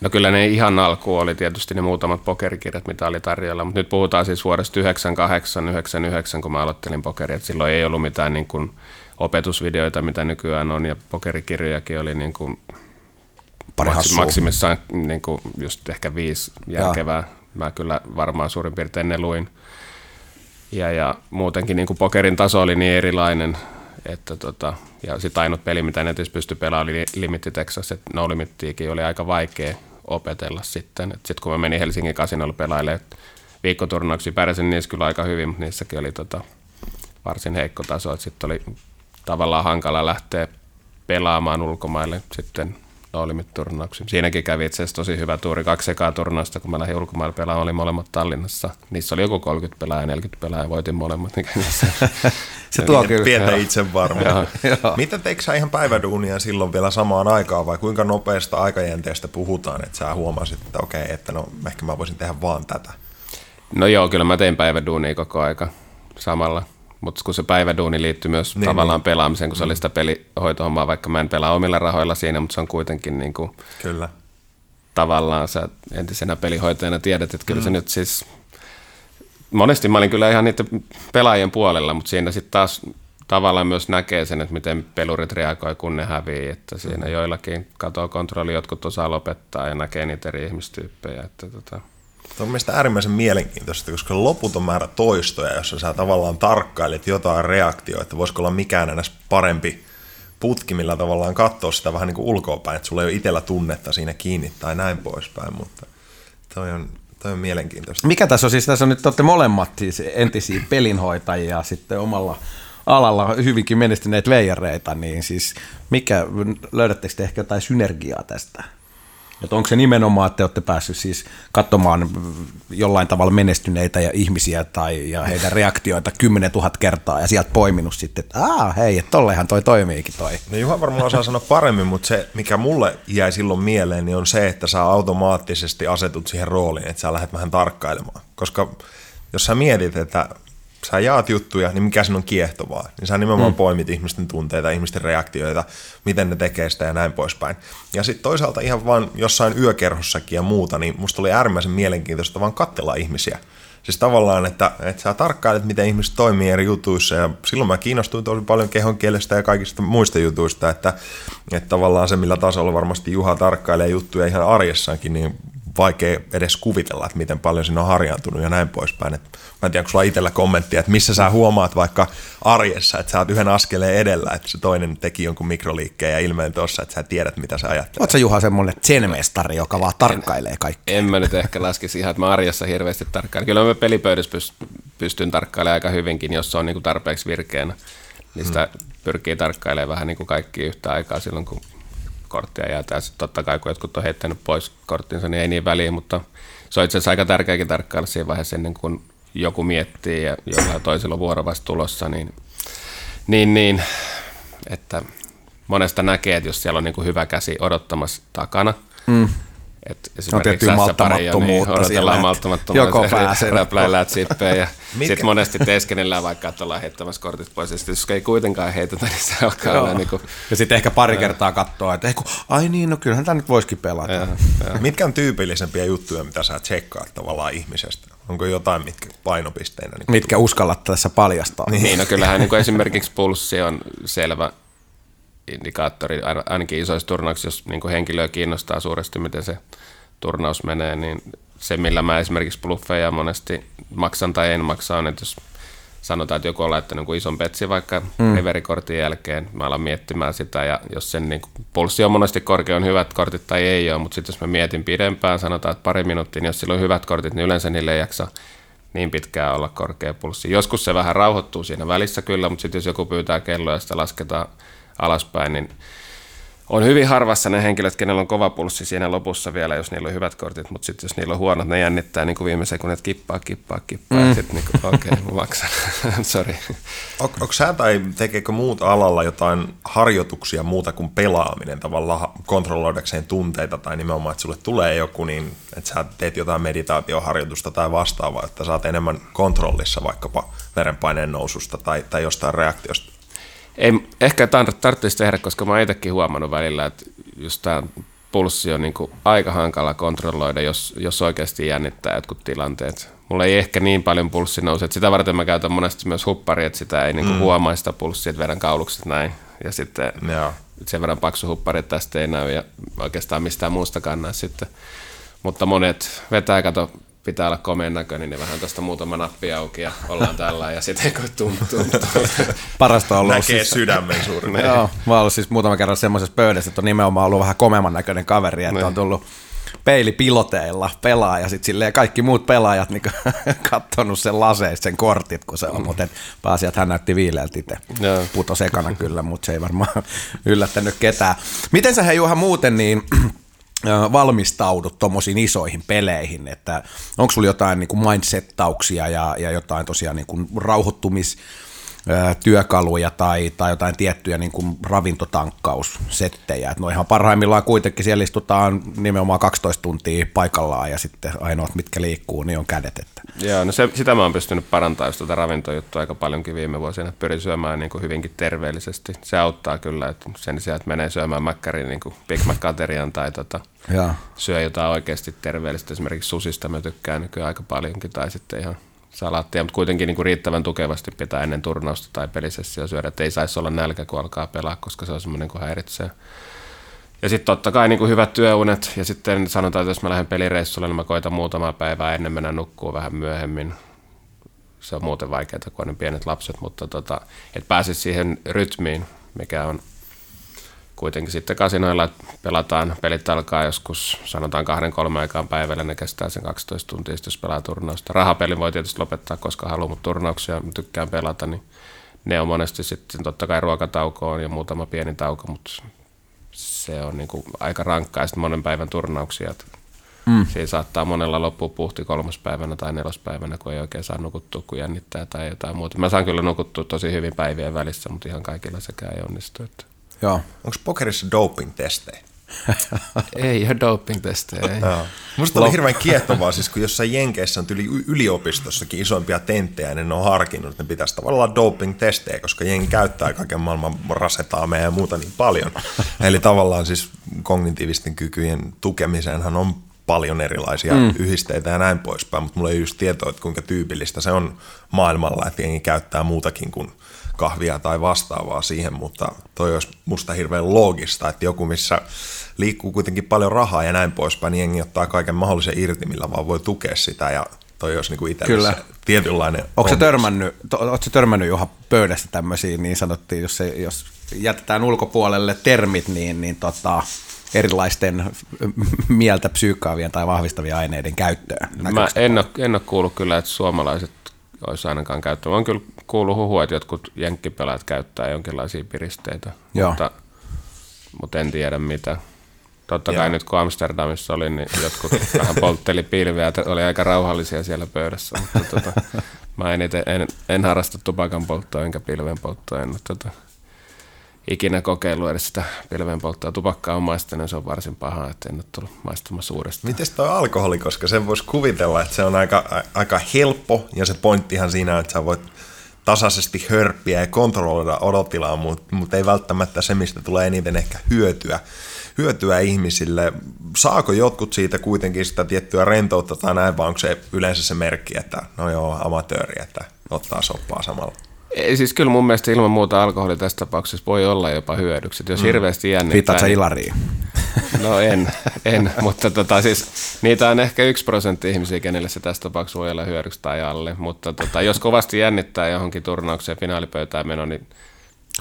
No kyllä ne ihan alku oli tietysti ne muutamat pokerikirjat, mitä oli tarjolla, mutta nyt puhutaan siis vuodesta 98, 99, kun mä aloittelin pokeria, että silloin ei ollut mitään niin kuin opetusvideoita, mitä nykyään on, ja pokerikirjojakin oli niin kuin Pari maksimissaan niin kuin just ehkä viisi järkevää. Ja. Mä kyllä varmaan suurin piirtein ne luin. Ja, ja muutenkin niin kuin pokerin taso oli niin erilainen, että tota, ja sitten ainut peli, mitä netissä pystyi pelaamaan, oli Limitti Texas, että No Limittiikin oli aika vaikea opetella sitten. Sitten kun mä menin Helsingin kasinolla pelailemaan viikkoturnauksia, pärjäsin niissä kyllä aika hyvin, mutta niissäkin oli tota, varsin heikko taso. Sitten oli tavallaan hankala lähteä pelaamaan ulkomaille sitten Limit-turnauksiin. Siinäkin kävi itse asiassa tosi hyvä tuuri. Kaksi ekaa turnausta, kun mä lähdin ulkomaille pelaamaan, oli molemmat Tallinnassa. Niissä oli joku 30 pelaajaa, 40 pelaajaa, voitin molemmat. Mikä niissä. [LAUGHS] Se tuo kyllä. Pientä itsevarmuutta. Mitä teikö sä ihan päiväduunia silloin vielä samaan aikaan vai kuinka nopeasta aikajänteestä puhutaan, että sä huomasit, että okei, että no ehkä mä voisin tehdä vaan tätä? No joo, kyllä mä tein päiväduunia koko aika samalla. Mutta kun se päiväduuni liittyy myös niin, tavallaan niin. pelaamiseen, kun se oli mm. sitä pelihoitohommaa, vaikka mä en pelaa omilla rahoilla siinä, mutta se on kuitenkin niin kuin kyllä. tavallaan sä entisenä pelihoitajana tiedät, että kyllä mm. se nyt siis monesti mä olin kyllä ihan niiden pelaajien puolella, mutta siinä sitten taas tavallaan myös näkee sen, että miten pelurit reagoi, kun ne hävii, että siinä mm. joillakin katoaa kontrolli, jotkut osaa lopettaa ja näkee niitä eri ihmistyyppejä. Että tota. Tämä on mielestäni äärimmäisen mielenkiintoista, koska loputon määrä toistoja, jossa sä tavallaan tarkkailet jotain reaktioita, että voisiko olla mikään enää parempi putki, millä tavallaan katsoa sitä vähän niin kuin ulkoapäin, että sulla ei ole itsellä tunnetta siinä kiinni tai näin poispäin, mutta toi on, toi on mielenkiintoista. Mikä tässä on siis, tässä on nyt olette molemmat siis entisiä pelinhoitajia sitten omalla alalla hyvinkin menestyneet veijareita, niin siis mikä, löydättekö te ehkä jotain synergiaa tästä? Että onko se nimenomaan, että te olette päässyt siis katsomaan jollain tavalla menestyneitä ja ihmisiä tai ja heidän reaktioita 10 000 kertaa ja sieltä poiminut sitten, että aah hei, että tollehan toi toimiikin toi. No Juha varmaan osaa sanoa paremmin, mutta se mikä mulle jäi silloin mieleen, niin on se, että sä automaattisesti asetut siihen rooliin, että sä lähdet vähän tarkkailemaan. Koska jos sä mietit, että sä jaat juttuja, niin mikä sinun on kiehtovaa. Niin sä nimenomaan mm. poimit ihmisten tunteita, ihmisten reaktioita, miten ne tekee sitä ja näin poispäin. Ja sitten toisaalta ihan vaan jossain yökerhossakin ja muuta, niin musta oli äärimmäisen mielenkiintoista vaan katsella ihmisiä. Siis tavallaan, että, että sä tarkkailet, miten ihmiset toimii eri jutuissa, ja silloin mä kiinnostuin tosi paljon kehon kielestä ja kaikista muista jutuista, että, että tavallaan se, millä tasolla varmasti Juha tarkkailee juttuja ihan arjessaankin, niin vaikea edes kuvitella, että miten paljon siinä on harjaantunut ja näin poispäin. Et mä en tiedä, onko sulla itsellä kommenttia, että missä sä huomaat vaikka arjessa, että sä oot yhden askeleen edellä, että se toinen teki jonkun mikroliikkeen ja ilmeen tuossa, että sä tiedät, mitä sä ajattelet. Oletko Juha semmoinen zen joka vaan tarkkailee kaikkea? En, en mä nyt ehkä laskisi ihan, että mä arjessa hirveästi tarkkailen. Kyllä mä pelipöydässä pystyn tarkkailemaan aika hyvinkin, jos se on niin tarpeeksi virkeänä. Niin sitä hmm. pyrkii tarkkailemaan vähän niin kuin kaikki yhtä aikaa silloin, kun korttia jää. Sitten totta kai, kun jotkut on heittänyt pois korttinsa, niin ei niin väliä, mutta se on itse asiassa aika tärkeäkin tarkkailla siinä vaiheessa ennen kuin joku miettii ja jollain toisella vuorovasti tulossa, niin, niin, niin että monesta näkee, että jos siellä on niin kuin hyvä käsi odottamassa takana, mm. Et on tietty malttamattomuutta niin, siellä, malttamattomuutta, joko pääsee. [LAUGHS] Räpläillään ja sitten monesti teeskennellään vaikka, että ollaan heittämässä kortit pois. Ja sitten jos ei kuitenkaan heitetä, niin se alkaa olla niin kuin, Ja sitten ehkä pari kertaa katsoa, että kun, ai niin, no kyllähän tämä nyt voisikin pelata. Ja, ja. Mitkä on tyypillisempiä juttuja, mitä sä tsekkaat tavallaan ihmisestä? Onko jotain, mitkä painopisteinä? Niin mitkä uskallat tässä paljastaa? Niin, niin no kyllähän niin kuin esimerkiksi pulssi on selvä indikaattori, ainakin isoissa turnauksissa, jos niin henkilöä kiinnostaa suuresti, miten se turnaus menee, niin se, millä mä esimerkiksi bluffeja monesti maksan tai en maksa, on, että jos sanotaan, että joku on laittanut ison petsi vaikka mm. riverikortin jälkeen, mä alan miettimään sitä, ja jos sen niin pulssi on monesti korkea, on hyvät kortit tai ei ole, mutta sitten jos mä mietin pidempään, sanotaan, että pari minuuttia, niin jos sillä on hyvät kortit, niin yleensä niille ei jaksa niin pitkään olla korkea pulssi. Joskus se vähän rauhoittuu siinä välissä kyllä, mutta sitten jos joku pyytää kelloa ja sitä lasketaan alaspäin, niin on hyvin harvassa ne henkilöt, kenellä on kova pulssi siinä lopussa vielä, jos niillä on hyvät kortit, mutta sitten jos niillä on huonot, ne jännittää niin kuin viime sekunnit kippaa, kippaa, kippaa, mm. ja sitten niin okei, [LAUGHS] [LAUGHS] okay, maksan, sorry. On, onko sä tai tekeekö muut alalla jotain harjoituksia muuta kuin pelaaminen tavallaan kontrolloidakseen tunteita tai nimenomaan, että sulle tulee joku, niin että sä teet jotain meditaatioharjoitusta tai vastaavaa, että saat enemmän kontrollissa vaikkapa verenpaineen noususta tai, tai jostain reaktiosta? Ei, ehkä tarvitsisi tehdä, koska mä oon itsekin huomannut välillä, että just tämä pulssi on niin kuin aika hankala kontrolloida, jos, jos oikeasti jännittää jotkut tilanteet. Mulla ei ehkä niin paljon pulssi nouse, että sitä varten mä käytän monesti myös huppari, että sitä ei niin kuin mm. huomaa sitä pulssia, että vedän kaulukset näin. Ja sitten Joo. sen verran paksu huppari, että tästä ei näy ja oikeastaan mistään muustakaan näy sitten. Mutta monet vetää, kato pitää olla komeen näköinen, niin vähän tuosta muutama nappi auki ja ollaan tällä ja sitten kun tuntuu. Parasta on ollut Näkee siis, sydämen suurin. Joo, mä oon siis muutama kerran semmoisessa pöydässä, että on nimenomaan ollut vähän komeamman näköinen kaveri, että on niin. tullut peilipiloteilla pelaa ja sitten silleen kaikki muut pelaajat niin [LAUGHS] kattonut sen laseista sen kortit, kun se on, mutta pääsi, että hän näytti viileältä itse. Joo. Puto sekana kyllä, mutta se ei varmaan [LAUGHS] yllättänyt ketään. Miten sä hei Juha muuten niin [CLEARS THROAT] valmistaudut tuommoisiin isoihin peleihin, että onko sulla jotain niin kuin mindsettauksia ja, ja jotain tosiaan niin kuin rauhoittumis työkaluja tai, tai jotain tiettyjä niin kuin ravintotankkaussettejä. Et no ihan parhaimmillaan kuitenkin siellä istutaan nimenomaan 12 tuntia paikallaan ja sitten ainoat, mitkä liikkuu, niin on kädet. Että. Joo, no se, sitä mä oon pystynyt parantamaan just tuota ravintojuttua aika paljonkin viime vuosina, että pyrin syömään niin kuin hyvinkin terveellisesti. Se auttaa kyllä, että sen sijaan, että menee syömään mäkkäriin niin kuin Big Mac-aterian tai tota, Ja. syö jotain oikeasti terveellistä. Esimerkiksi susista mä tykkään nykyään aika paljonkin, tai sitten ihan salaattia, mutta kuitenkin niin kuin riittävän tukevasti pitää ennen turnausta tai pelisessioa syödä, että ei saisi olla nälkä, kun alkaa pelaa, koska se on semmoinen, kun häiritsee. Ja sitten totta kai niin kuin hyvät työunet, ja sitten sanotaan, että jos mä lähden pelireissulle, niin mä koitan muutamaa päivää ennen mennä nukkuu vähän myöhemmin. Se on muuten vaikeaa, kun on ne pienet lapset, mutta tota, että pääsisi siihen rytmiin, mikä on kuitenkin sitten kasinoilla pelataan, pelit alkaa joskus sanotaan kahden kolme aikaan päivällä, ne kestää sen 12 tuntia, jos pelaa turnausta. Rahapelin voi tietysti lopettaa, koska haluaa, mutta turnauksia tykkään pelata, niin ne on monesti sitten totta kai ruokatauko on ja muutama pieni tauko, mutta se on niin kuin aika rankkaa ja sitten monen päivän turnauksia. Että mm. Siinä saattaa monella loppua puhti kolmospäivänä tai nelospäivänä, kun ei oikein saa nukuttua, kun jännittää tai jotain muuta. Mä saan kyllä nukuttua tosi hyvin päivien välissä, mutta ihan kaikilla sekään ei onnistu. Että. Joo. Onko pokerissa doping-testejä? [LAUGHS] Ei ole doping-testejä. Ei. Joo. Musta oli hirveän kiehtovaa, siis kun jossain Jenkeissä on yli yliopistossakin isompia tenttejä, niin ne on harkinnut, että ne pitäisi tavallaan doping-testejä, koska jengi käyttää kaiken maailman rasetaameja ja muuta niin paljon. [LAUGHS] Eli tavallaan siis kognitiivisten kykyjen tukemiseenhan on paljon erilaisia mm. yhdisteitä ja näin poispäin, mutta mulla ei just tietoa, että kuinka tyypillistä se on maailmalla, että jengi käyttää muutakin kuin kahvia tai vastaavaa siihen, mutta toi olisi musta hirveän loogista, että joku, missä liikkuu kuitenkin paljon rahaa ja näin poispäin, niin jengi ottaa kaiken mahdollisen irti, millä vaan voi tukea sitä ja toi olisi niin itselle Kyllä. tietynlainen Onko se törmännyt, to, ootko törmännyt Juha pöydässä tämmöisiin, niin sanottiin, jos, se, jos jätetään ulkopuolelle termit, niin, niin tota, erilaisten mieltä psyykkaavien tai vahvistavien aineiden käyttöön? Mä en ole, en ole kuullut kyllä, että suomalaiset olisi ainakaan käyttänyt. Oon kyllä kuullut huhua, että jotkut jenkkipelaajat käyttää jonkinlaisia piristeitä, Joo. mutta, mutta en tiedä mitä. Totta kai Joo. nyt kun Amsterdamissa olin, niin jotkut [LAUGHS] vähän poltteli pilviä, että oli aika rauhallisia siellä pöydässä. Mutta tota, mä en, ite, en, en harrasta tupakan polttoa enkä pilven polttoa. En ole tota, ikinä kokeillut edes sitä pilven polttoa. Tupakkaa on ja se on varsin paha, että en ole tullut maistamassa uudestaan. Miten toi alkoholi, koska sen voisi kuvitella, että se on aika, aika helppo ja se pointtihan siinä että sä voit tasaisesti hörppiä ja kontrolloida odotilaa, mutta mut ei välttämättä se, mistä tulee eniten ehkä hyötyä, hyötyä ihmisille. Saako jotkut siitä kuitenkin sitä tiettyä rentoutta tai näin, vai onko se yleensä se merkki, että no joo, amatööri, että ottaa soppaa samalla? Ei, siis kyllä mun mielestä ilman muuta alkoholi tässä tapauksessa voi olla jopa hyödyksi. Jos mm. hirveästi jännittää... Viittaat sä niin- Ilariin? [LAUGHS] No en, en mutta tota, siis, niitä on ehkä yksi prosentti ihmisiä, kenelle se tässä tapauksessa voi olla hyödyksi tai alle. Mutta tota, jos kovasti jännittää johonkin turnaukseen finaalipöytään meno, niin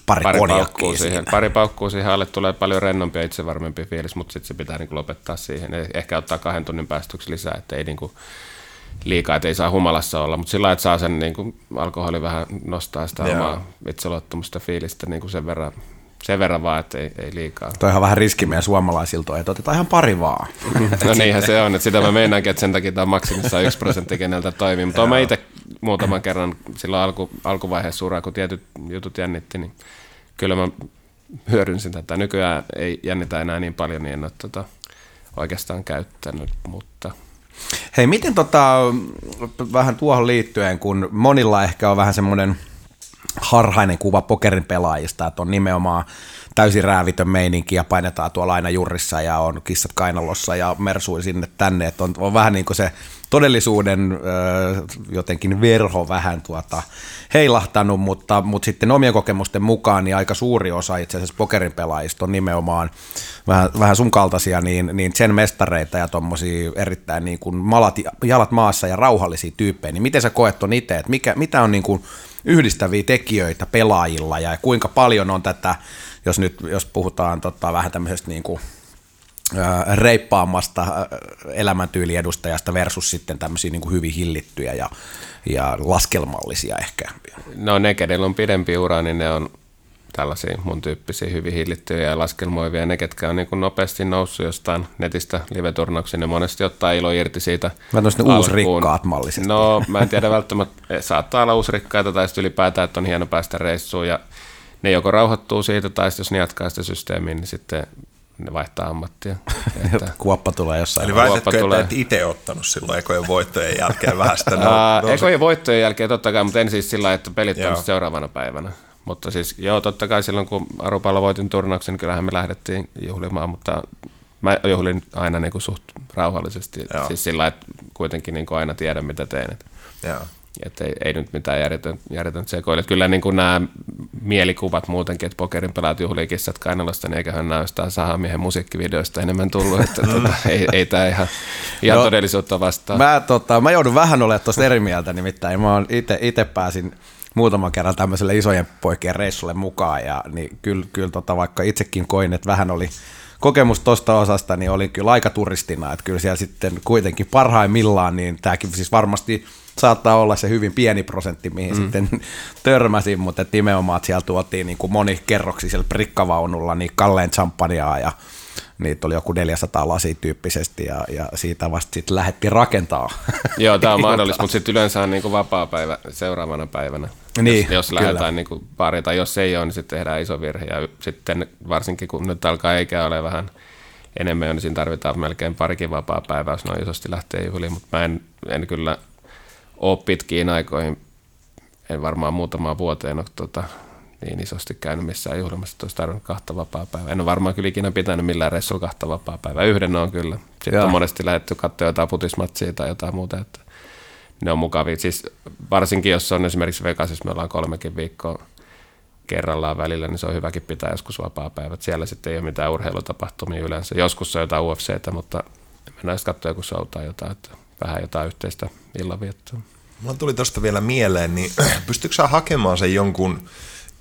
Pari, pari paukkuu, siihen, pari paukkuu siihen alle tulee paljon rennompi ja itsevarmempi fiilis, mutta sitten se pitää niinku lopettaa siihen. Eh- Ehkä ottaa kahden tunnin päästöksi lisää, että ei niinku liikaa, että ei saa humalassa olla, mutta sillä lailla, että saa sen niinku alkoholi vähän nostaa sitä Joo. omaa itseluottamusta fiilistä niinku sen, verran, sen verran vaan, että ei, ei liikaa. Toi on vähän riski meidän suomalaisilta, että otetaan ihan pari vaan. [LAUGHS] No niinhän se on, että sitä mä meinaankin, että sen takia tämä on maksimissaan yksi prosentti, keneltä toimii. Mutta mä itse muutaman kerran silloin alku, alkuvaiheessa uraa, kun tietyt jutut jännitti, niin kyllä mä hyödynsin tätä. Nykyään ei jännitä enää niin paljon, niin en ole tota oikeastaan käyttänyt, mutta Hei, miten tota, vähän tuohon liittyen, kun monilla ehkä on vähän semmoinen harhainen kuva pokerin pelaajista, että on nimenomaan täysin räävitön meininki ja painetaan tuolla aina jurissa ja on kissat kainalossa ja mersui sinne tänne, että on, on vähän niin kuin se todellisuuden jotenkin verho vähän tuota heilahtanut, mutta, mutta sitten omien kokemusten mukaan niin aika suuri osa itse asiassa pokerin pelaajista on nimenomaan vähän, vähän sun kaltaisia, niin, niin sen mestareita ja tommosia erittäin niin kuin malat, jalat maassa ja rauhallisia tyyppejä, niin miten sä koet on itse, että mikä, mitä on niin kuin yhdistäviä tekijöitä pelaajilla ja kuinka paljon on tätä, jos nyt jos puhutaan tota, vähän tämmöisestä niin kuin reippaammasta elämäntyyliedustajasta versus sitten tämmöisiä niin kuin hyvin hillittyjä ja, ja laskelmallisia ehkä. No ne, kenellä on pidempi ura, niin ne on tällaisia mun tyyppisiä hyvin hillittyjä ja laskelmoivia. Ne, ketkä on niin kuin nopeasti noussut jostain netistä live-turnauksiin, ne monesti ottaa ilo irti siitä. Mä ne uusrikkaat mallisesti. No, mä en tiedä välttämättä, saattaa olla uusrikkaita tai sitten ylipäätään, että on hieno päästä reissuun ja ne joko rauhoittuu siitä tai jos ne jatkaa sitä systeemiä, niin sitten ne vaihtaa ammattia. [LAUGHS] Että... Kuoppa tulee jossain. Eli väitätkö, tulee... että et itse ottanut silloin ekojen [LAUGHS] voittojen jälkeen vähän sitä? No, no, ekojen voittojen jälkeen totta kai, mutta en siis sillä että pelit on seuraavana päivänä. Mutta siis joo, totta kai silloin kun Arupalla voitin turnauksen, niin kyllähän me lähdettiin juhlimaan, mutta mä juhlin aina niin kuin suht rauhallisesti. Joo. Siis sillä että kuitenkin niin kuin aina tiedän, mitä teen. Joo. Että ei, ei nyt mitään järjetön, järjetön sekoile. Kyllä niin kuin nämä mielikuvat muutenkin, että pokerin pelaat juhlii kissat kainalosta, niin eiköhän nämä jostain sahamiehen musiikkivideoista enemmän tullut, että [LAUGHS] tota, ei, ei tämä ihan, ihan no, todellisuutta vastaan. Mä, tota, mä joudun vähän olemaan tuosta eri mieltä, nimittäin mä itse pääsin muutaman kerran tämmöiselle isojen poikien reissulle mukaan, ja niin kyllä, kyllä tota, vaikka itsekin koin, että vähän oli kokemus tuosta osasta, niin olin kyllä aika turistina, että kyllä siellä sitten kuitenkin parhaimmillaan, niin tämäkin siis varmasti saattaa olla se hyvin pieni prosentti, mihin mm. sitten törmäsin, mutta että nimenomaan että siellä tuotiin niin kuin monikerroksisella prikkavaunulla niin kalleen champagnea ja niitä oli joku 400 lasi tyyppisesti ja, ja siitä vasta sitten lähdettiin rakentaa. [LAUGHS] Joo, tämä on [LAUGHS] mahdollista, mutta sitten yleensä on niin vapaa päivä seuraavana päivänä. Niin, jos, jos lähdetään niin pari tai jos ei ole, niin sitten tehdään iso virhe ja sitten varsinkin kun nyt alkaa eikä ole vähän enemmän, niin siinä tarvitaan melkein parikin vapaa päivää, jos noin isosti lähtee juhliin, mutta mä en, en kyllä ole pitkiin aikoihin, en varmaan muutamaan vuoteen ole tota, niin isosti käynyt missään juhlimassa, että olisi tarvinnut kahta vapaa päivää. En ole varmaan kyllä ikinä pitänyt millään reissulla kahta vapaa päivää. Yhden on kyllä. Sitten Joo. on monesti lähdetty katsoa jotain putismatsia tai jotain muuta, että ne on mukavia. Siis varsinkin jos on esimerkiksi Vegasissa, me ollaan kolmekin viikkoa kerrallaan välillä, niin se on hyväkin pitää joskus vapaa-päivät. Siellä sitten ei ole mitään urheilutapahtumia yleensä. Joskus on jotain UFCtä, mutta mennään sitten katsoa joku show tai jotain, että vähän jotain yhteistä illanviettoa. Mulla tuli tuosta vielä mieleen, niin [CLEARS THROAT] pystytkö sä hakemaan sen jonkun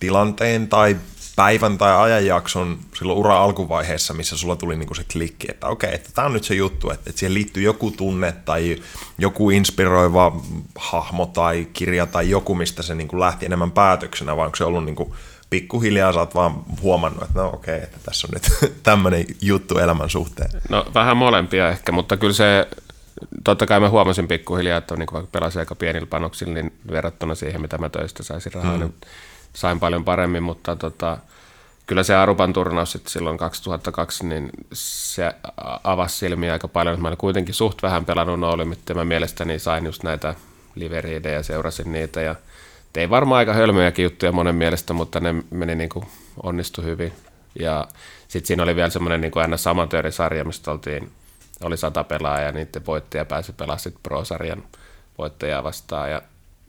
tilanteen tai päivän tai ajanjakson silloin ura alkuvaiheessa, missä sulla tuli niinku se klikki, että okei, että tämä on nyt se juttu, että, että siihen liittyy joku tunne tai joku inspiroiva hahmo tai kirja tai joku, mistä se niinku lähti enemmän päätöksenä, vai onko se ollut niinku pikkuhiljaa sä oot vaan huomannut, että no okei, että tässä on nyt [LAUGHS] tämmöinen juttu elämän suhteen? No vähän molempia ehkä, mutta kyllä se totta kai mä huomasin pikkuhiljaa, että niin vaikka pelasin aika pienillä panoksilla, niin verrattuna siihen, mitä mä töistä saisin rahaa, mm. niin sain paljon paremmin, mutta tota, kyllä se Arupan turnaus sitten silloin 2002, niin se avasi silmiä aika paljon. Mä olin kuitenkin suht vähän pelannut nooli, mitä mä mielestäni sain just näitä liveriidejä ja seurasin niitä. Ja tein varmaan aika hölmöjäkin juttuja monen mielestä, mutta ne meni niin kuin onnistu hyvin. Ja sitten siinä oli vielä semmoinen niin aina amatöörisarja, mistä oltiin, oli sata pelaajaa ja niiden voittaja pääsi pelaamaan sitten Pro-sarjan voittajaa vastaan. Ja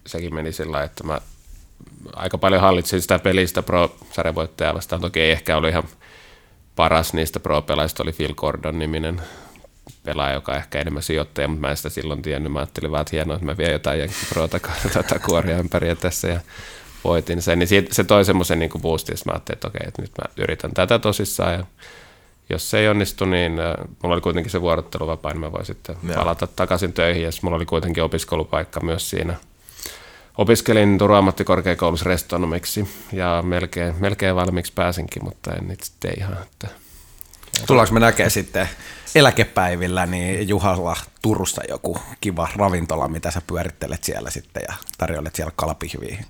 sekin meni sillä että mä aika paljon hallitsin sitä pelistä Pro-sarjavoittajaa vastaan. Toki ei ehkä ollut ihan paras niistä Pro-pelaajista, oli Phil Gordon niminen pelaaja, joka ehkä enemmän sijoittaja, mutta mä en sitä silloin tiennyt. Mä ajattelin vaan, että hienoa, että mä vien jotain Jenkki Prota [LAUGHS] tuota kuoria ympäri tässä ja voitin sen. Niin se toi semmoisen niin boostin, että mä ajattelin, että okei, että nyt mä yritän tätä tosissaan ja jos se ei onnistu, niin äh, mulla oli kuitenkin se vuorotteluvapaa, niin mä voin sitten palata takaisin töihin ja mulla oli kuitenkin opiskelupaikka myös siinä – opiskelin Turun ammattikorkeakoulussa restonomiksi ja melkein, melkein valmiiksi pääsinkin, mutta en nyt sitten ihan. Että... Tullaanko me näkee sitten eläkepäivillä niin Juhalla Turussa joku kiva ravintola, mitä sä pyörittelet siellä sitten ja tarjoilet siellä kalapihviä?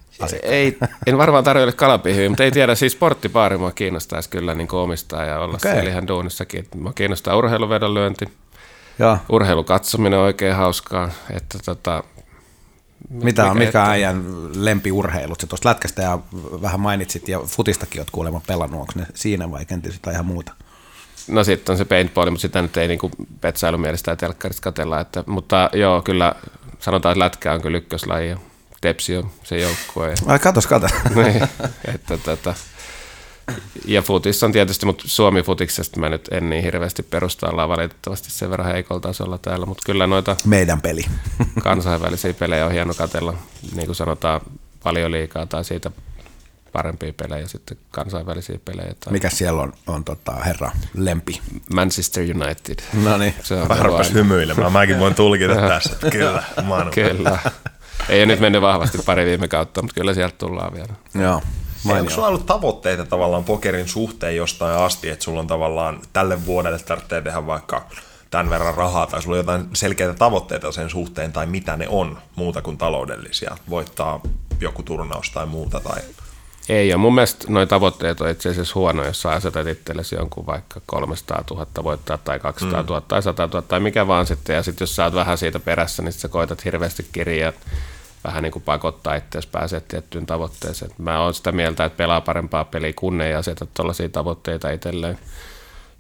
Ei, en varmaan tarjoile kalapihviä, mutta ei tiedä, siis sporttipaari mua kiinnostaisi kyllä niin omistaa ja olla okay. siellä ihan duunissakin. Mua kiinnostaa urheiluvedonlyönti, ja. urheilukatsominen on oikein hauskaa, että tota, mitä on, mikä on äijän lempiurheilut? Se tuosta lätkästä ja vähän mainitsit ja futistakin olet kuulemma pelannut. Onko ne siinä vai kenties jotain ihan muuta? No sitten on se paintball, mutta sitä nyt ei niinku petsailumielistä ja telkkarista katella. Että, mutta joo, kyllä sanotaan, että lätkä on kyllä ykköslaji ja Tepsi on se joukkue. Ai katos, kato. [LAUGHS] niin, että, tota, ja futissa on tietysti, mutta Suomi-futiksesta mä nyt en niin hirveästi perusta, ollaan valitettavasti sen verran heikolla tasolla täällä, mutta kyllä noita meidän peli. [LAUGHS] kansainvälisiä pelejä on hieno katella, niin kuin sanotaan, paljon liikaa tai siitä parempia pelejä, sitten kansainvälisiä pelejä. Tai Mikä siellä on, on tota, herra lempi? Manchester United. No niin. Aina. hymyilemään. Mäkin voin tulkita tässä. että Kyllä, Manu. Kyllä. Ei ole nyt mennyt vahvasti pari viime kautta, mutta kyllä sieltä tullaan vielä. Joo. Onko Mainio. sulla ollut tavoitteita tavallaan pokerin suhteen jostain asti, että sulla on tavallaan tälle vuodelle tarvitsee tehdä vaikka tämän verran rahaa, tai sulla on jotain selkeitä tavoitteita sen suhteen, tai mitä ne on, muuta kuin taloudellisia, voittaa joku turnaus tai muuta, tai Ei ole. Mun mielestä nuo tavoitteet on itse asiassa huono, jos sä asetat itsellesi jonkun vaikka 300 000 voittaa tai 200 000 tai 100 000 tai mikä vaan sitten. Ja sitten jos sä oot vähän siitä perässä, niin sä koetat hirveästi kirjaa vähän niin kuin pakottaa itseäsi pääsee tiettyyn tavoitteeseen. Mä oon sitä mieltä, että pelaa parempaa peliä, kun ei aseta tuollaisia tavoitteita itselleen.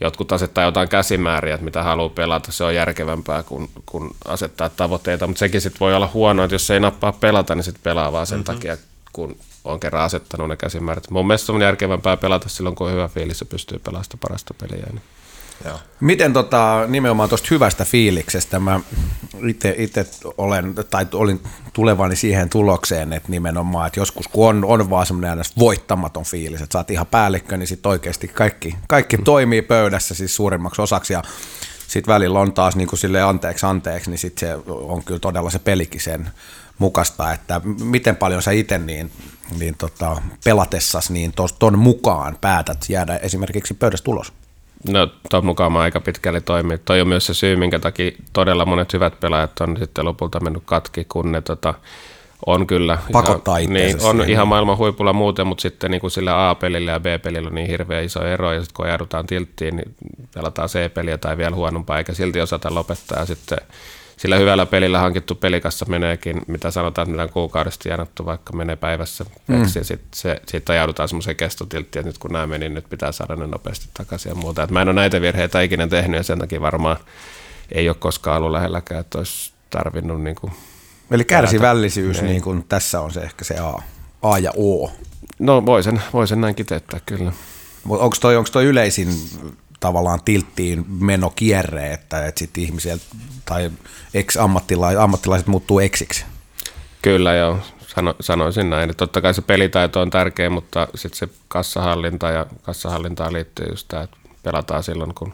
Jotkut asettaa jotain käsimääriä, että mitä haluaa pelata, se on järkevämpää kuin, kuin asettaa tavoitteita, mutta sekin sitten voi olla huono, että jos ei nappaa pelata, niin sitten pelaa vaan sen mm-hmm. takia, kun on kerran asettanut ne käsimäärät. Mun mielestä on järkevämpää pelata silloin, kun on hyvä fiilis ja pystyy pelaamaan parasta peliä. Niin. joo. Miten tota, nimenomaan tuosta hyvästä fiiliksestä mä itse olen, tai olin tulevani siihen tulokseen, että nimenomaan, että joskus kun on, on vaan semmoinen voittamaton fiilis, että sä oot ihan päällikkö, niin sitten oikeasti kaikki, kaikki toimii pöydässä siis suurimmaksi osaksi ja sitten välillä on taas niin kuin sille anteeksi anteeksi, niin sitten se on kyllä todella se pelikin sen mukasta, että miten paljon sä itse niin, niin tota, pelatessas niin tos, ton mukaan päätät jäädä esimerkiksi pöydästä ulos. No, tuon mukaan mä aika pitkälle toimii. Toi on myös se syy, minkä takia todella monet hyvät pelaajat on sitten lopulta mennyt katki, kun ne tota, on kyllä... Pakottaa ihan, niin, on siihen. ihan maailman huipulla muuten, mutta sitten niin kuin sillä A-pelillä ja B-pelillä on niin hirveä iso ero, ja sitten kun ajaudutaan tilttiin, niin pelataan C-peliä tai vielä huonompaa, eikä silti osata lopettaa, ja sitten sillä hyvällä pelillä hankittu pelikassa meneekin, mitä sanotaan, että mitä on kuukaudesta tienattu, vaikka menee päivässä, mm. ja sitten se, sit ajaudutaan semmoiseen kestotilttiin, että nyt kun nämä meni, nyt pitää saada ne nopeasti takaisin ja muuta. Et mä en ole näitä virheitä ikinä tehnyt, ja sen takia varmaan ei ole koskaan ollut lähelläkään, että olisi tarvinnut niin kuin Eli kärsivällisyys, niin kuin tässä on se ehkä se A, A ja O. No voi sen, voi sen näin kiteyttää kyllä. Onko toi, onko toi yleisin tavallaan tilttiin menokierre, että, että sitten ihmiset tai ex-ammattilaiset ammattilaiset muuttuu eksiksi? Kyllä joo, Sano, sanoisin näin. Että totta kai se pelitaito on tärkeä, mutta sitten se kassahallinta ja kassahallintaan liittyy just tämä, että pelataan silloin, kun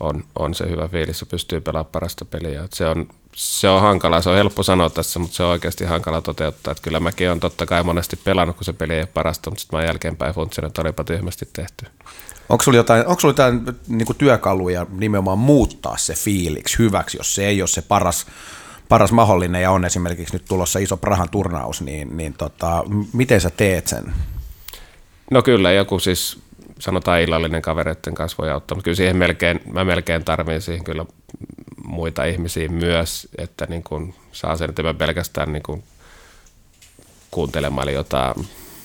on, on se hyvä fiilis ja pystyy pelaamaan parasta peliä. Et se, on, se on hankala, se on helppo sanoa tässä, mutta se on oikeasti hankala toteuttaa. Et kyllä mäkin olen totta kai monesti pelannut, kun se peli ei ole parasta, mutta sitten mä jälkeenpäin funtsin, että olipa tyhmästi tehty. Onko sulla jotain, onko sulla jotain niin kuin työkaluja nimenomaan muuttaa se fiiliksi hyväksi, jos se ei ole se paras, paras mahdollinen ja on esimerkiksi nyt tulossa iso Prahan turnaus, niin, niin tota, miten sä teet sen? No kyllä, joku siis sanotaan illallinen kavereiden kanssa voi auttaa, mutta kyllä siihen melkein, mä melkein tarvitsen siihen kyllä muita ihmisiä myös, että niin kuin saa sen, että mä pelkästään niin kuin kuuntelemaan jotain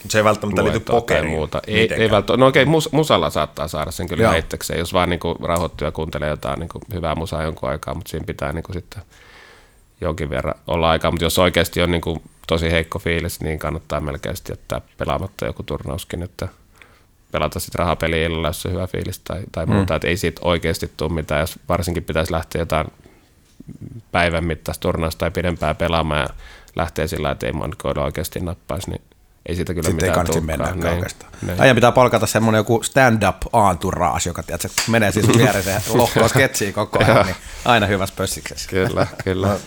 Se ei välttämättä liity pokeriin. muuta. Ei, mitenkään. ei välttämättä, no okei, mus, musalla saattaa saada sen kyllä itsekseen, jos vaan niin kuin rauhoittuu ja kuuntelee jotain niin kuin hyvää musaa jonkun aikaa, mutta siinä pitää niin kuin sitten jonkin verran olla aikaa, mutta jos oikeasti on niin kuin tosi heikko fiilis, niin kannattaa melkein jättää pelaamatta joku turnauskin, että pelata sitten rahapeliä illalla, jos on hyvä fiilis tai, tai muuta, mm. että ei siitä oikeasti tule mitään, jos varsinkin pitäisi lähteä jotain päivän mittaista turnausta tai pidempää pelaamaan ja lähtee sillä, että ei monikoilla oikeasti nappaisi, niin ei siitä kyllä Sitten ei mitään kannata mennä. Niin, oikeastaan. niin. Ajan pitää palkata semmoinen joku stand-up entourage, joka tiedätkö, menee siis viereen lohkoa [LAUGHS] sketsiä koko ajan, niin aina hyvässä pössiksessä. Kyllä, kyllä. [LAUGHS]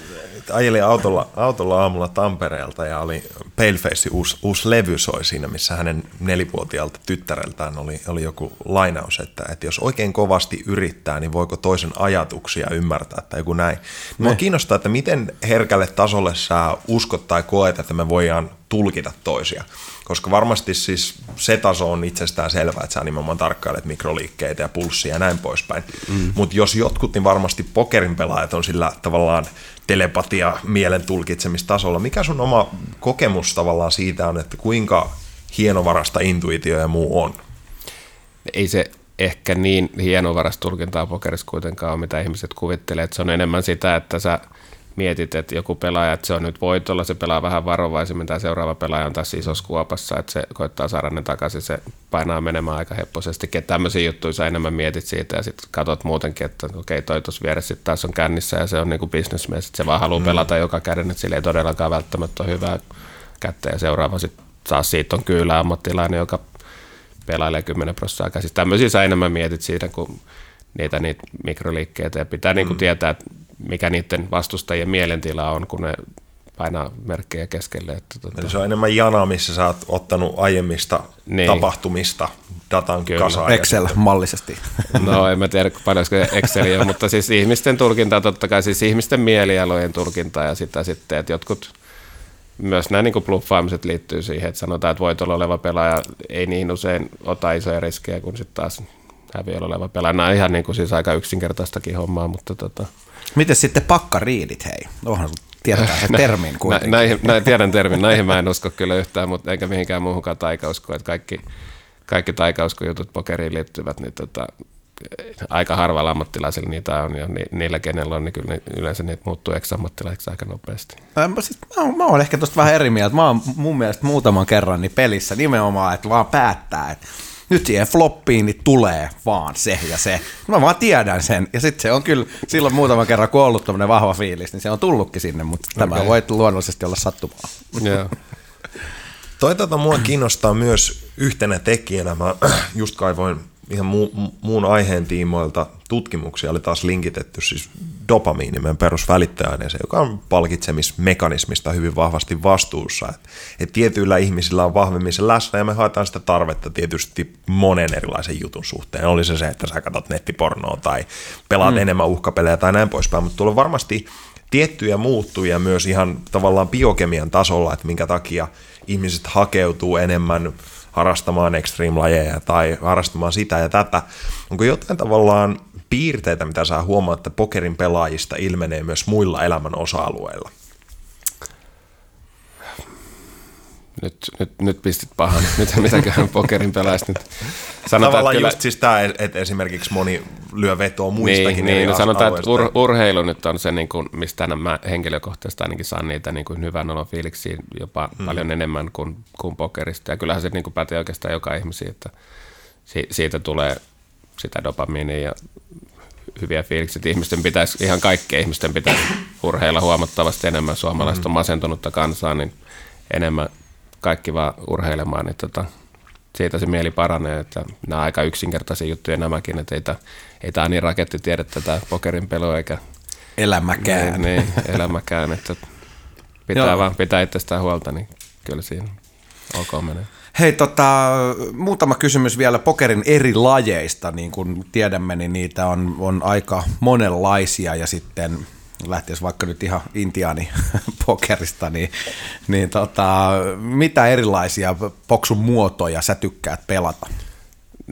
Ajelin autolla, autolla aamulla Tampereelta ja oli Paleface uusi, uusi levy soi siinä, missä hänen nelivuotiaalta tyttäreltään oli, oli joku lainaus, että, että jos oikein kovasti yrittää, niin voiko toisen ajatuksia ymmärtää tai joku näin. Mua kiinnostaa, että miten herkälle tasolle sä uskot tai koet, että me voidaan tulkita toisia. Koska varmasti siis se taso on itsestään selvää, että sä nimenomaan tarkkailet mikroliikkeitä ja pulssia ja näin poispäin. Mm. Mutta jos jotkut, niin varmasti pokerin pelaajat on sillä tavallaan telepatia mielen tulkitsemistasolla. Mikä sun oma kokemus tavallaan siitä on, että kuinka hienovarasta intuitio ja muu on? Ei se ehkä niin hienovarasta tulkintaa pokerissa kuitenkaan ole, mitä ihmiset kuvittelee. Että se on enemmän sitä, että sä mietit, että joku pelaaja, että se on nyt voitolla, se pelaa vähän varovaisemmin, tai seuraava pelaaja on tässä isossa kuopassa, että se koittaa saada ne takaisin, se painaa menemään aika hepposesti. Että tämmöisiä juttuja sä enemmän mietit siitä, ja sitten katsot muutenkin, että okei, toi tuossa vieressä sitten taas on kännissä, ja se on niinku bisnesmies, että se vaan haluaa mm. pelata joka käden, että sillä ei todellakaan välttämättä ole hyvää kättä, ja seuraava sitten taas siitä on kyllä ammattilainen, joka pelailee 10 prosenttia käsistä. Tämmöisiä sä enemmän mietit siitä, kun niitä, niitä mikroliikkeitä ja pitää niin kuin mm. tietää, että mikä niiden vastustajien mielentila on, kun ne painaa merkkejä keskelle. Että, tuota... Eli se on enemmän jana, missä sä oot ottanut aiemmista niin. tapahtumista datan Kyllä. kasaan. Excel-mallisesti. [LAUGHS] No en mä tiedä paljonko Exceliä, mutta siis ihmisten tulkinta totta kai, siis ihmisten mielialojen tulkinta ja sitä sitten, että jotkut myös nämä niin bluffaamiset liittyy siihen, että sanotaan, että voitolla oleva pelaaja ei niin usein ota isoja riskejä kuin sitten taas häviöllä oleva pelaaja. Nämä on ihan niin kuin siis aika yksinkertaistakin hommaa, mutta tota... Miten sitten pakkariidit, hei? Onhan tiedetään se [LAUGHS] termin kuitenkin. Näihin, näihin, tiedän termin, näihin mä en usko kyllä yhtään, mutta eikä mihinkään muuhunkaan taikauskoon, että kaikki, kaikki taikauskojutut pokeriin liittyvät, niin tota, aika harvalla ammattilaisilla niitä on, ja ni, niillä kenellä on, niin kyllä yleensä niitä muuttuu ex-ammattilaisiksi aika nopeasti. Mä, siis, mä, mä oon ehkä tuosta vähän eri mieltä. Mä oon mun mielestä muutaman kerran niin pelissä nimenomaan, että vaan päättää, että nyt siihen floppiin niin tulee vaan se ja se. Mä vaan tiedän sen. Ja sitten se on kyllä silloin muutaman kerran, kun on ollut vahva fiilis, niin se on tullutkin sinne, mutta okay. tämä voi luonnollisesti olla sattumaa. Yeah. Toi tota mua kiinnostaa myös yhtenä tekijänä. Mä just kaivoin ihan mu- muun aiheen tiimoilta tutkimuksia oli taas linkitetty siis dopamiini, meidän perusvälittäjäaineeseen, joka on palkitsemismekanismista hyvin vahvasti vastuussa. Et, et tietyillä ihmisillä on vahvemmin se läsnä ja me haetaan sitä tarvetta tietysti monen erilaisen jutun suhteen. Oli se se, että sä katsot nettipornoa tai pelaat mm. enemmän uhkapelejä tai näin poispäin, mutta tuolla on varmasti tiettyjä muuttuja myös ihan tavallaan biokemian tasolla, että minkä takia ihmiset hakeutuu enemmän harrastamaan extreme-lajeja tai harrastamaan sitä ja tätä. Onko jotain tavallaan piirteitä, mitä saa huomaa, että pokerin pelaajista ilmenee myös muilla elämän osa-alueilla? nyt, nyt, nyt pistit pahan. Nyt mitäköhän pokerin pelaisi nyt. Sanotaan, Tavallaan kyllä, just siis tämä, että esimerkiksi moni lyö vetoa muistakin niin, niin, sanotaan, että ur, urheilu nyt on se, niin kuin, mistä mä henkilökohtaisesti ainakin saan niitä niin kuin hyvän olon fiiliksiä jopa hmm. paljon enemmän kuin, kuin pokerista. Ja kyllähän se niin kuin pätee oikeastaan joka ihmisiä, että si, siitä tulee sitä dopamiinia ja hyviä fiiliksiä. Ihmisten pitäisi, ihan kaikkien ihmisten pitäisi urheilla huomattavasti enemmän. Suomalaiset on masentunutta kansaa, niin enemmän kaikki vaan urheilemaan, niin tota, siitä se mieli paranee, että nämä aika yksinkertaisia juttuja nämäkin, että ei, tämä, ei tämä niin raketti tiedä tätä pokerin pelua eikä elämäkään. Niin, niin elämäkään, että pitää vaan pitää itsestään huolta, niin kyllä siinä ok menee. Hei, tota, muutama kysymys vielä pokerin eri lajeista. Niin kuin tiedämme, niin niitä on, on aika monenlaisia ja sitten lähtisi vaikka nyt ihan intiaani [LAUGHS] pokerista, niin, niin tota, mitä erilaisia poksun muotoja sä tykkäät pelata?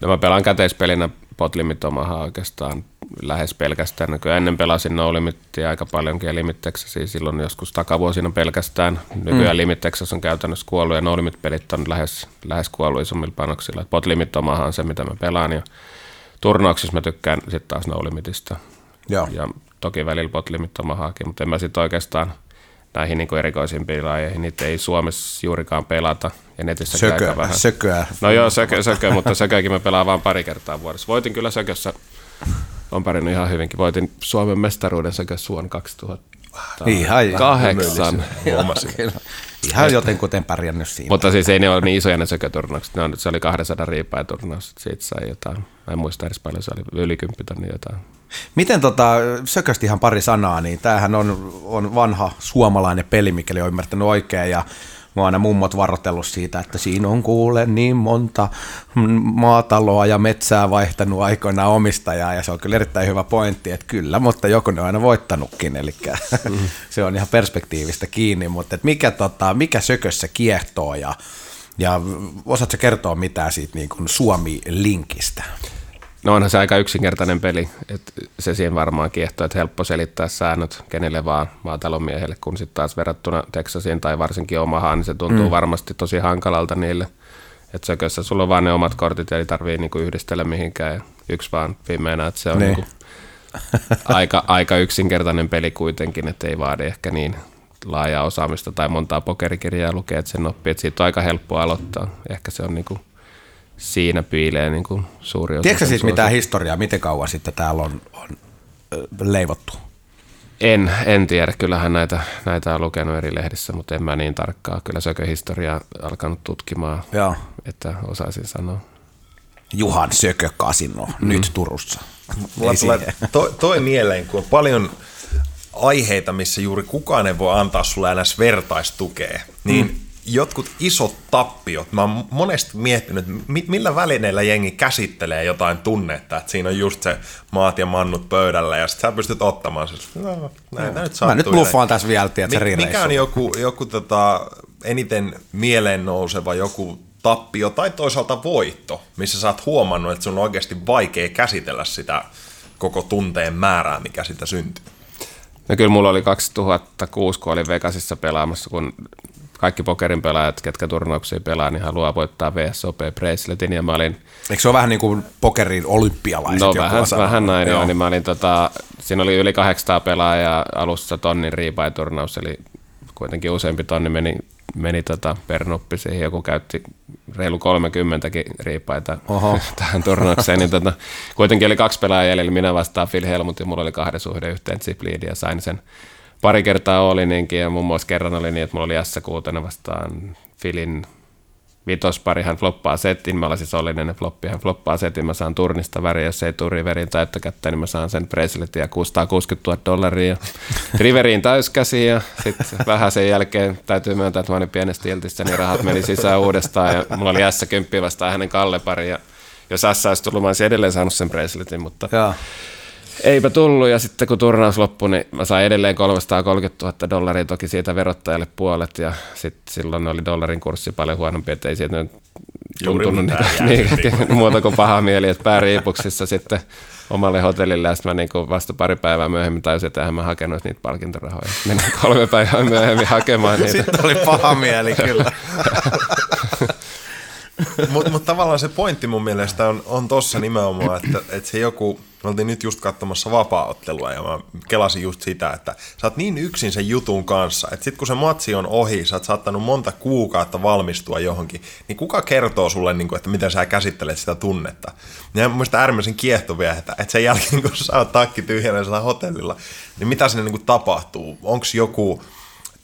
No mä pelaan käteispelinä Potlimit omahan oikeastaan lähes pelkästään. Kyllä ennen pelasin no limittiä aika paljonkin siis silloin joskus takavuosina pelkästään. Nykyään mm. limit on käytännössä kuollut ja no pelit on lähes, lähes kuollut isommilla panoksilla. Potlimit on se, mitä mä pelaan ja turnauksissa mä tykkään sitten taas no limitistä. Joo. Ja toki välillä potlimit omahaakin, mutta en mä sitten oikeastaan näihin niin erikoisimpiin lajeihin, niitä ei Suomessa juurikaan pelata ja netissä sökö, aika vähän. Sököä. No joo, sökö, sökö mutta sököäkin mä pelaan vain pari kertaa vuodessa. Voitin kyllä sökössä, on pärjännyt ihan hyvinkin. Voitin Suomen mestaruuden sökössä vuonna 2008. Ihan jotenkuten pärjännyt siinä. Mutta siis ei ne ole niin isoja ne sököturnaukset. Ne on, se oli 200 riipaa turnaus, siitä sai jotain. Mä en muista edes paljon, se oli yli 10 jotain. Miten tota, sökösti ihan pari sanaa, niin tämähän on, on vanha suomalainen peli, mikäli on ymmärtänyt oikein, ja Mä aina mummot varoitellut siitä, että siinä on kuule niin monta maataloa ja metsää vaihtanut aikoinaan omistajaa, ja se on kyllä erittäin hyvä pointti, että kyllä, mutta joku ne on aina voittanutkin, eli mm. [LAUGHS] se on ihan perspektiivistä kiinni, mutta että mikä, tota, mikä sökössä kiehtoo, ja, ja osaatko kertoa mitään siitä niin kuin Suomi-linkistä? No onhan se aika yksinkertainen peli, että se siihen varmaan kiehtoo, että helppo selittää säännöt kenelle vaan maatalonmiehelle, kun sitten taas verrattuna Texasiin tai varsinkin Omahaan, niin se tuntuu mm. varmasti tosi hankalalta niille. Että sökössä sulla on vaan ne omat kortit ja ei tarvii niinku yhdistellä mihinkään ja yksi vaan pimeänä, että se on niin. niinku [LAUGHS] aika, aika yksinkertainen peli kuitenkin, että ei vaadi ehkä niin laajaa osaamista tai montaa pokerikirjaa lukea, että sen oppii, että siitä on aika helppo aloittaa. Ehkä se on niinku siinä piilee niin kuin suuri osa. Tiedätkö siis mitään historiaa, miten kauan sitten täällä on, on leivottu? En, en tiedä. Kyllähän näitä, näitä on lukenut eri lehdissä, mutta en mä niin tarkkaa. Kyllä sököhistoria alkanut tutkimaan, Joo. että osaisin sanoa. Juhan Sökö Kasino, mm. nyt Turussa. Mulla Ei tulee toi, toi mieleen, kun on paljon aiheita, missä juuri kukaan ei voi antaa sulle enää vertaistukea, niin mm. Jotkut isot tappiot, mä oon monesti miettinyt, millä välineillä jengi käsittelee jotain tunnetta, että siinä on just se maat ja mannut pöydällä, ja sit sä pystyt ottamaan se. No, näitä nyt Mä nyt bluffaan tässä vielä, tiedätkö, Mi- mikä on joku, joku tota, eniten mieleen nouseva joku tappio tai toisaalta voitto, missä sä oot huomannut, että sun on oikeasti vaikea käsitellä sitä koko tunteen määrää, mikä sitä syntyy. No kyllä mulla oli 2006, kun olin Vegasissa pelaamassa, kun kaikki pokerin pelaajat, ketkä turnauksia pelaa, niin haluaa voittaa VSOP Braceletin, ja mä olin Eikö se ole vähän niin kuin pokerin olympialaiset? No vähän, vähän näin, joo. Joo. niin mä olin tota, siinä oli yli 800 pelaajaa alussa tonnin riipai-turnaus, eli kuitenkin useampi tonni meni, meni tota per nuppi siihen, joku käytti reilu 30 riipaita Oho. [LAUGHS] tähän turnaukseen, niin tota, kuitenkin oli kaksi pelaajaa jäljellä, minä vastaan Phil Helmut ja mulla oli kahden suhde yhteen lead, ja sain sen pari kertaa oli niinkin, ja muun muassa kerran oli niin, että mulla oli S6 vastaan Philin vitospari, hän floppaa setin, mä siis olin ennen floppia, hän floppaa setin, mä saan turnista väriä, jos ei turi verin täyttökättä, niin mä saan sen braceletin ja 660 000 dollaria. [LAUGHS] Riveriin täyskäsi ja sitten vähän sen jälkeen täytyy myöntää, että mä olin pienesti iltissä, niin rahat meni sisään uudestaan ja mulla oli S10 vastaan hänen kallepari ja jos S olisi tullut, mä olisin edelleen saanut sen braceletin, mutta Joo. Eipä tullut, ja sitten kun turnaus loppui, niin mä sain edelleen 330 000 dollaria, toki siitä verottajalle puolet, ja sitten silloin oli dollarin kurssi paljon huonompi, että ei siitä nyt tuntunut mitään niin, jäänyt, niin, muuta kuin paha mieli, että pääriipuksissa sitten omalle hotellille, ja sitten mä niin kuin vasta pari päivää myöhemmin tajusin, että mä hakenut niitä palkintorahoja. Menin kolme päivää myöhemmin hakemaan [LAUGHS] niitä. Sitten oli paha mieli kyllä. [LAUGHS] [LAUGHS] Mutta mut tavallaan se pointti mun mielestä on, on tossa nimenomaan, että, että se joku, me oltiin nyt just katsomassa vapaaottelua ja mä kelasin just sitä, että sä oot niin yksin sen jutun kanssa, että sit kun se matsi on ohi, sä oot saattanut monta kuukautta valmistua johonkin, niin kuka kertoo sulle, niin kuin, että miten sä käsittelet sitä tunnetta? Ja mun mielestä äärimmäisen kiehtovia, että, että sen jälkeen kun sä oot takki tyhjänä hotellilla, niin mitä sinne niin kuin tapahtuu? Onko joku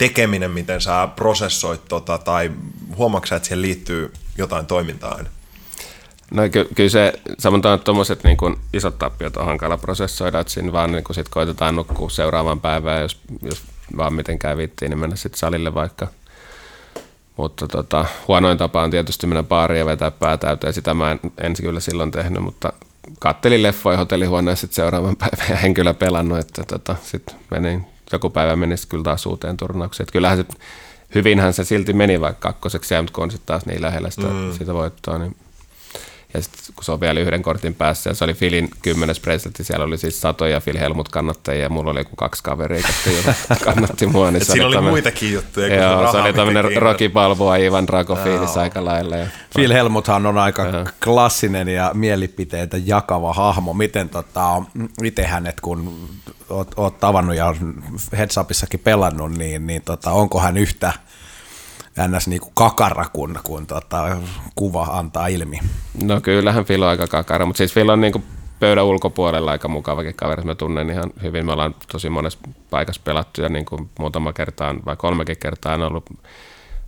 tekeminen, miten sä prosessoit tota, tai huomaatko että siihen liittyy jotain toimintaa aina? No ky- kyllä se, että tuommoiset niin kuin isot tappiot on hankala prosessoida, että siinä vaan niin sit koitetaan nukkua seuraavaan päivään, jos, jos vaan mitenkään viittiin, niin mennä sitten salille vaikka. Mutta tota, huonoin tapa on tietysti mennä baariin ja vetää pää täyteen. Sitä mä en ensin kyllä silloin tehnyt, mutta kattelin leffoja hotellihuoneessa sitten seuraavan [LAUGHS] päivän ja en kyllä pelannut, että tota, sitten menin, joku päivä meni sit kyllä taas uuteen turnaukseen. Että kyllähän se, hyvinhän se silti meni vaikka kakkoseksi, mutta kun on sitten taas niin lähellä sitä, mm. sitä voittoa, niin ja sitten kun se on vielä yhden kortin päässä, ja se oli Filin kymmenes presidentti, siellä oli siis satoja Phil Helmut kannattajia, ja mulla oli joku kaksi kaveria, jotka [LAUGHS] kannatti mua. Niin siinä oli tämmönen- muitakin juttuja kuin Joo, se oli tämmöinen Balboa, Ivan Drago fiilis aika lailla. Ja Phil Helmuthan on aika klassinen ja mielipiteitä jakava hahmo. Miten tota, itse hänet, kun oot, oot tavannut ja Heads Upissakin pelannut, niin, niin tota, onko hän yhtä ns. Niinku kakara, kun, kun tota, kuva antaa ilmi? No kyllähän Phil on aika kakara, mutta siis Phil on niinku pöydän ulkopuolella aika mukavakin kaveri, mä tunnen ihan hyvin. Me ollaan tosi monessa paikassa pelattu ja niin kuin muutama kertaan vai kolmekin kertaa on ollut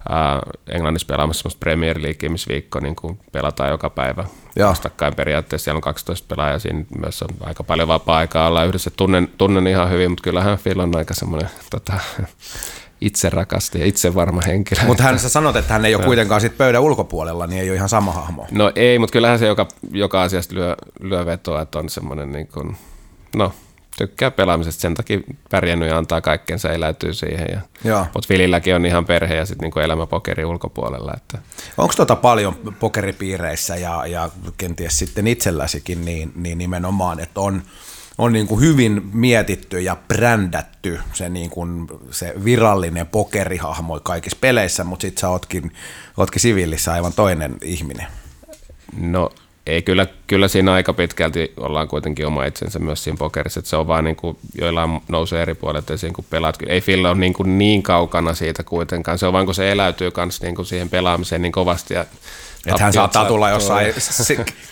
ää, Englannissa pelaamassa semmoista Premier League, missä viikko niin kuin pelataan joka päivä Joo. vastakkain periaatteessa. Siellä on 12 pelaajaa, siinä myös on aika paljon vapaa-aikaa olla yhdessä. Tunnen, tunnen ihan hyvin, mutta kyllähän Phil on aika semmoinen tota, itse rakasti ja itse varma henkilö. Mutta hän sä sanot, että hän ei ole kuitenkaan sit pöydän ulkopuolella, niin ei ole ihan sama hahmo. No ei, mutta kyllähän se joka, joka asiasta lyö, lyö vetoa, että on semmoinen niin kuin, no tykkää pelaamisesta, sen takia pärjännyt ja antaa kaikkensa, eläytyy siihen. Ja, mutta Fililläkin on ihan perhe ja sitten niin elämä pokeri ulkopuolella. Että, Onko tota paljon pokeripiireissä ja, ja kenties sitten itselläsikin niin, niin nimenomaan, että on, on niin kuin hyvin mietitty ja brändätty se, niin kuin se virallinen pokerihahmo kaikissa peleissä, mutta sitten sä ootkin, ootkin siviilissä aivan toinen ihminen. no ei, kyllä, kyllä siinä aika pitkälti ollaan kuitenkin oma itsensä myös siinä pokerissa, että se on vaan niin kuin, joillain nousee eri puolet esiin, kun pelaat. Ei Phil ole niin, kuin niin kaukana siitä kuitenkaan, se on vaan kun se eläytyy myös niin kuin siihen pelaamiseen niin kovasti ja Että hän saattaa tulla jossain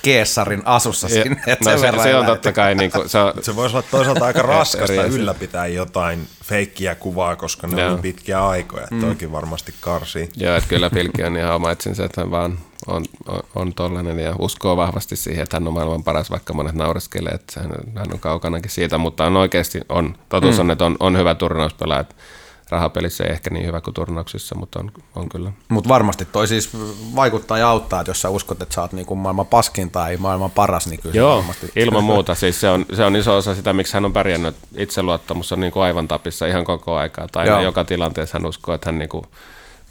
Keessarin asussa sinne. No, se, se, on totta kai. Niin kuin, se, on, se voisi olla toisaalta aika [LAUGHS] raskasta ylläpitää jotain feikkiä kuvaa, koska ne on pitkiä aikoja. Mm. Toikin varmasti karsii. Joo, että kyllä [LAUGHS] Pilkki on ihan oma itsensä, että hän vaan on, on, on tollainen ja uskoo vahvasti siihen, että hän on maailman paras, vaikka monet naureskelee, että hän, hän on kaukanakin siitä, mutta on oikeasti, on, totuus mm. on, että on, on hyvä turnauspelaaja, rahapelissä ei ehkä niin hyvä kuin turnauksissa, mutta on, on kyllä. Mutta varmasti toi siis vaikuttaa ja auttaa, että jos sä uskot, että sä oot niinku maailman paskin tai maailman paras, niin kyllä Joo, varmasti... ilman muuta. Siis se, on, se on iso osa sitä, miksi hän on pärjännyt. Itseluottamus on niinku aivan tapissa ihan koko aikaa. Tai Joo. joka tilanteessa hän uskoo, että hän niinku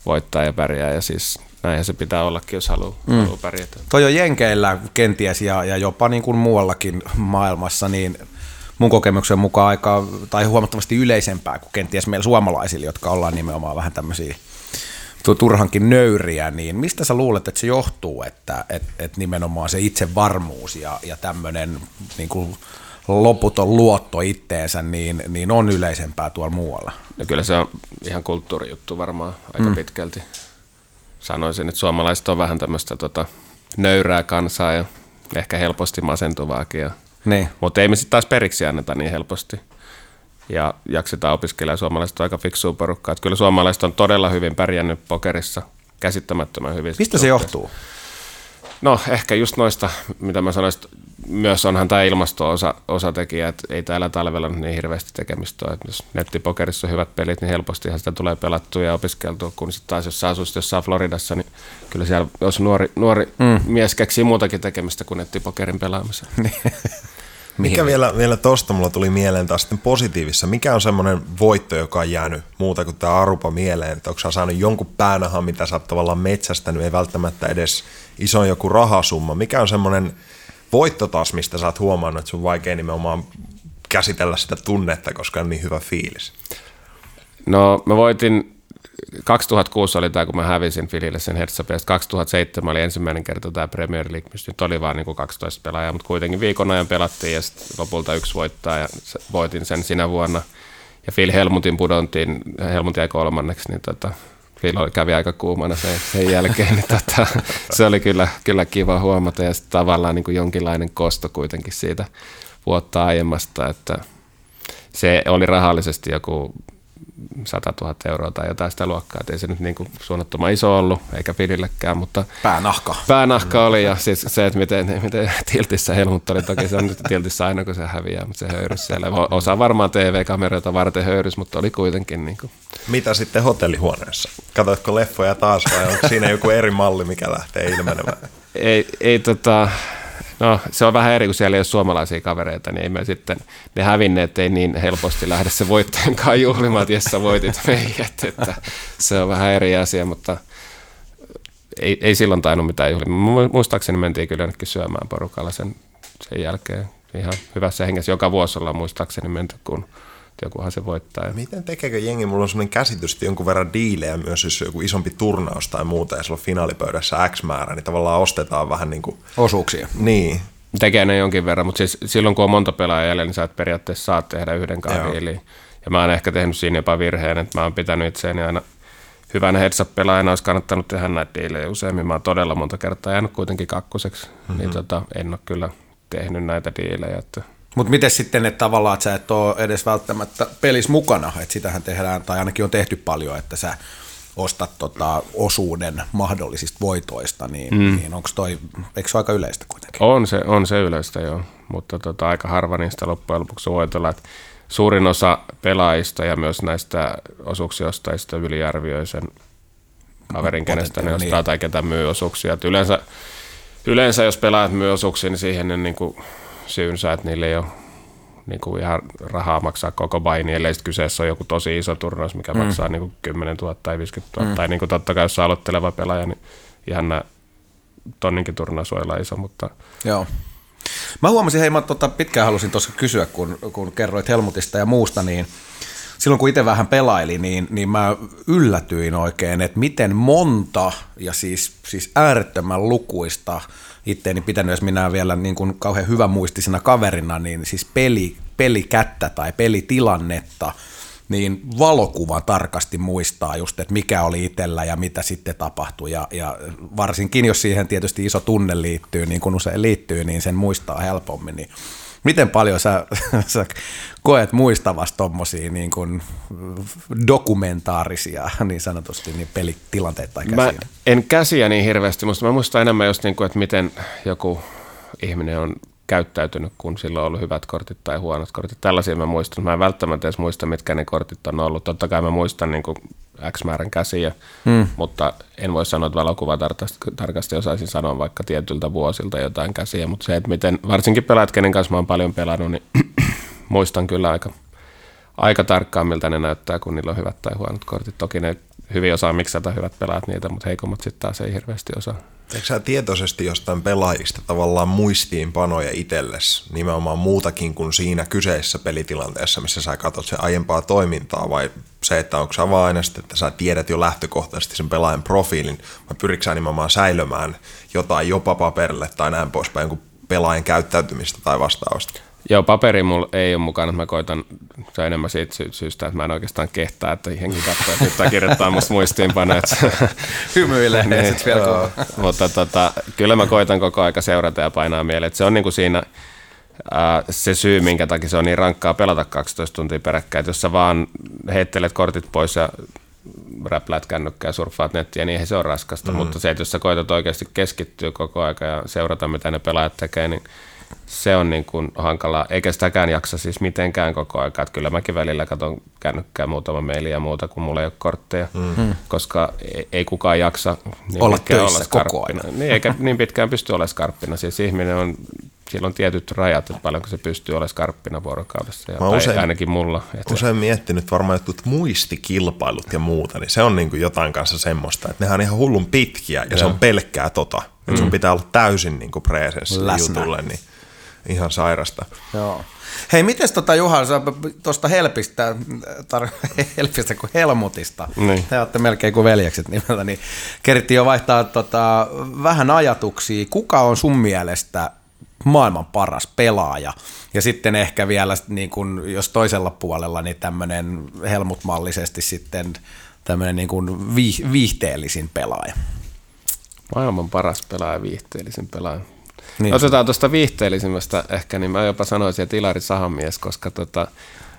voittaa ja pärjää. Ja siis näinhän se pitää ollakin, jos haluaa, mm. haluaa pärjätä. Toi on Jenkeillä kenties ja, ja jopa niin kuin muuallakin maailmassa, niin mun kokemuksen mukaan aika, tai huomattavasti yleisempää kuin kenties meillä suomalaisilla, jotka ollaan nimenomaan vähän tämmöisiä turhankin nöyriä, niin mistä sä luulet, että se johtuu, että et, et nimenomaan se itsevarmuus ja, ja tämmöinen niin kuin loputon luotto itteensä, niin, niin on yleisempää tuolla muualla? No kyllä se on ihan kulttuurijuttu varmaan aika mm. pitkälti. Sanoisin, että suomalaiset on vähän tämmöistä tota, nöyrää kansaa ja ehkä helposti masentuvaakin ja niin. Mutta ei me sitten taas periksi anneta niin helposti. Ja jaksetaan opiskella suomalaiset on aika fiksua porukkaa. Että kyllä suomalaiset on todella hyvin pärjännyt pokerissa, käsittämättömän hyvin. Mistä se johtuu? No ehkä just noista, mitä mä sanoisin, myös onhan tämä ilmasto-osatekijä, että ei täällä talvella niin hirveästi tekemistä ole. Että jos nettipokerissa on hyvät pelit, niin helposti sitä tulee pelattua ja opiskeltua, kun sitten taas jos sä asuisit jossain Floridassa, niin kyllä siellä, jos nuori, nuori mm. mies keksii muutakin tekemistä kuin nettipokerin pelaamisen. [LAUGHS] Mikä vielä, vielä tuosta mulla tuli mieleen taas sitten positiivissa? Mikä on semmoinen voitto, joka on jäänyt muuta kuin tämä Arupa mieleen? Että onko sä saanut jonkun päänahan, mitä sä oot tavallaan metsästänyt, ei välttämättä edes iso joku rahasumma. Mikä on semmoinen voitto taas, mistä sä oot huomannut, että sun vaikea nimenomaan käsitellä sitä tunnetta, koska on niin hyvä fiilis? No mä voitin 2006 oli tämä, kun mä hävisin Filille sen Hertzapesta. 2007 oli ensimmäinen kerta tämä Premier League, mistä nyt oli vaan niin kuin 12 pelaajaa, mutta kuitenkin viikon ajan pelattiin ja sitten lopulta yksi voittaa ja voitin sen sinä vuonna. Ja Phil Helmutin pudontiin, Helmut jäi kolmanneksi, niin tota, Phil kävi aika kuumana sen, sen jälkeen, niin tota, [LAUGHS] se oli kyllä, kyllä kiva huomata ja sitten tavallaan niin kuin jonkinlainen kosto kuitenkin siitä vuotta aiemmasta, että se oli rahallisesti joku 100 000 euroa tai jotain sitä luokkaa. Et ei se nyt niin kuin suunnattoman iso ollut, eikä Filillekään, mutta... Päänahka. Päänahka oli, ja siis se, että miten, miten tiltissä Helmut oli, toki se on nyt tiltissä aina, kun se häviää, mutta se höyrys siellä. Osa varmaan TV-kameroita varten höyrys, mutta oli kuitenkin niin kuin... Mitä sitten hotellihuoneessa? Katoitko leffoja taas vai onko siinä joku eri malli, mikä lähtee ilmenemään? ei, ei tota, No se on vähän eri, kun siellä ei ole suomalaisia kavereita, niin ei me sitten, ne hävinneet ei niin helposti lähde se voittajankaan juhlimaan, että sä voitit meidät, että se on vähän eri asia, mutta ei, ei silloin tainnut mitään juhlia. Muistaakseni mentiin kyllä jonnekin syömään porukalla sen, sen jälkeen ihan hyvässä hengessä. Joka vuosi ollaan muistaakseni menty, kun jokuhan se voittaa. Miten tekeekö jengi? Mulla on sellainen käsitys, että jonkun verran diilejä myös, jos joku isompi turnaus tai muuta, ja sulla on finaalipöydässä X määrä, niin tavallaan ostetaan vähän niin kuin... Osuuksia. Niin. Tekee ne jonkin verran, mutta siis silloin kun on monta pelaajaa jäljellä, niin sä et periaatteessa saat tehdä yhden diiliin. Ja mä oon ehkä tehnyt siinä jopa virheen, että mä oon pitänyt itseäni aina hyvänä heads pelaajana olisi kannattanut tehdä näitä diilejä useammin. Mä oon todella monta kertaa jäänyt kuitenkin kakkoseksi, niin mm-hmm. niin tota, en ole kyllä tehnyt näitä diilejä. Että mutta miten sitten, että tavallaan, että sä et ole edes välttämättä pelis mukana, että sitähän tehdään, tai ainakin on tehty paljon, että sä ostat tota osuuden mahdollisista voitoista, niin, mm. niin onko toi, eikö se aika yleistä kuitenkin? On se, on se yleistä joo, mutta tota, aika harva niistä loppujen lopuksi voitolla, että suurin osa pelaajista ja myös näistä osuuksiostajista yliarvioi sen kaverin, kenestä ne ostaa niin. tai ketä myy osuuksia. Et yleensä, yleensä, jos pelaajat myy osuuksia, niin siihen ne niin kuin syynsä, että niille ei ole niin kuin ihan rahaa maksaa koko baini, ellei sitten kyseessä on joku tosi iso turnaus, mikä mm. maksaa niin kuin 10 000 tai 50 000. Mm. Tai niin kuin totta kai, jos on aloitteleva pelaaja, niin ihan nämä tonninkin turnaus voi olla iso, mutta... Joo. Mä huomasin, hei mä tota, pitkään halusin tuossa kysyä, kun, kun kerroit Helmutista ja muusta, niin silloin kun itse vähän pelailin, niin, niin mä yllätyin oikein, että miten monta ja siis, siis äärettömän lukuista itteeni pitänyt, jos minä vielä niin kuin kauhean hyvä muistisena kaverina, niin siis peli, pelikättä tai pelitilannetta, niin valokuva tarkasti muistaa just, että mikä oli itsellä ja mitä sitten tapahtui. Ja, ja varsinkin, jos siihen tietysti iso tunne liittyy, niin kuin usein liittyy, niin sen muistaa helpommin. Niin miten paljon sä, [LAUGHS] sä koet muistavasti tuommoisia niin kuin dokumentaarisia niin sanotusti niin pelitilanteita tai käsiä? Mä en käsiä niin hirveästi, mutta mä muistan enemmän just niin kuin, että miten joku ihminen on käyttäytynyt, kun sillä on ollut hyvät kortit tai huonot kortit. Tällaisia mä muistan. Mä en välttämättä edes muista, mitkä ne kortit on ollut. Totta kai mä muistan niin kuin X määrän käsiä, hmm. mutta en voi sanoa, että valokuvatarkasti osaisin sanoa vaikka tietyltä vuosilta jotain käsiä, mutta se, että miten, varsinkin pelaat, kenen kanssa mä oon paljon pelannut, niin [CLEARS THROAT] muistan kyllä aika, aika tarkkaan, miltä ne näyttää, kun niillä on hyvät tai huonot kortit. Toki ne hyvin osaa miksata hyvät pelaat niitä, mutta heikommat sitten taas ei hirveästi osaa. Eikö sä tietoisesti jostain pelaajista tavallaan muistiinpanoja itsellesi, nimenomaan muutakin kuin siinä kyseisessä pelitilanteessa, missä sä katsot sen aiempaa toimintaa, vai se, että onko sä vaan aina että sä tiedät jo lähtökohtaisesti sen pelaajan profiilin, vai pyritkö sä nimenomaan säilömään jotain jopa paperille tai näin poispäin, kuin pelaajan käyttäytymistä tai vastaavasta? Joo, paperi mulla ei ole mukana. Mä koitan, se enemmän siitä sy- syystä, että mä en oikeastaan kehtaa, että henki katsoo, että pitää kirjoittaa musta muistiinpanoja. [LAUGHS] Hymyilee niin, sitten vielä Mutta tota, kyllä mä koitan koko aika seurata ja painaa mieleen. Että se on niinku siinä ää, se syy, minkä takia se on niin rankkaa pelata 12 tuntia peräkkäin. Että jos sä vaan heittelet kortit pois ja räpläät kännykkää ja surffaat nettiä, niin eihän se ole raskasta. Mm. Mutta se, että jos sä koetat oikeasti keskittyä koko aika ja seurata, mitä ne pelaajat tekee, niin se on niin kuin hankalaa, eikä sitäkään jaksa siis mitenkään koko ajan. Että kyllä mäkin välillä katson kännykkää muutama maili ja muuta, kun mulla ei ole kortteja, mm. koska ei, ei kukaan jaksa niin olla töissä olla koko ajan. Niin, eikä niin pitkään pysty olemaan skarppina. Siis ihminen on, sillä on tietyt rajat, että paljonko se pystyy olemaan skarppina vuorokaudessa, ja, Mä usein, ainakin mulla. Että... Usein miettinyt varmaan jotkut muistikilpailut ja muuta, niin se on niin kuin jotain kanssa semmoista, että nehän on ihan hullun pitkiä ja ja se on pelkkää tota. Mm. sun pitää olla täysin niin kuin presenssi jutulle, niin ihan sairasta. Joo. Hei, miten tota Juha, tuosta Helpistä, tar- [LAUGHS] Helpistä kuin Helmutista, niin. te olette melkein kuin veljekset nimeltä, niin kerittiin jo vaihtaa tota, vähän ajatuksia. Kuka on sun mielestä maailman paras pelaaja? Ja sitten ehkä vielä, niin kun, jos toisella puolella, niin tämmöinen Helmut-mallisesti sitten tämmöinen niin kuin viihteellisin pelaaja. Maailman paras pelaaja, viihteellisin pelaaja. Niin. Otetaan tuosta viihteellisimmästä ehkä, niin mä jopa sanoisin, että Ilari Sahamies, koska tota,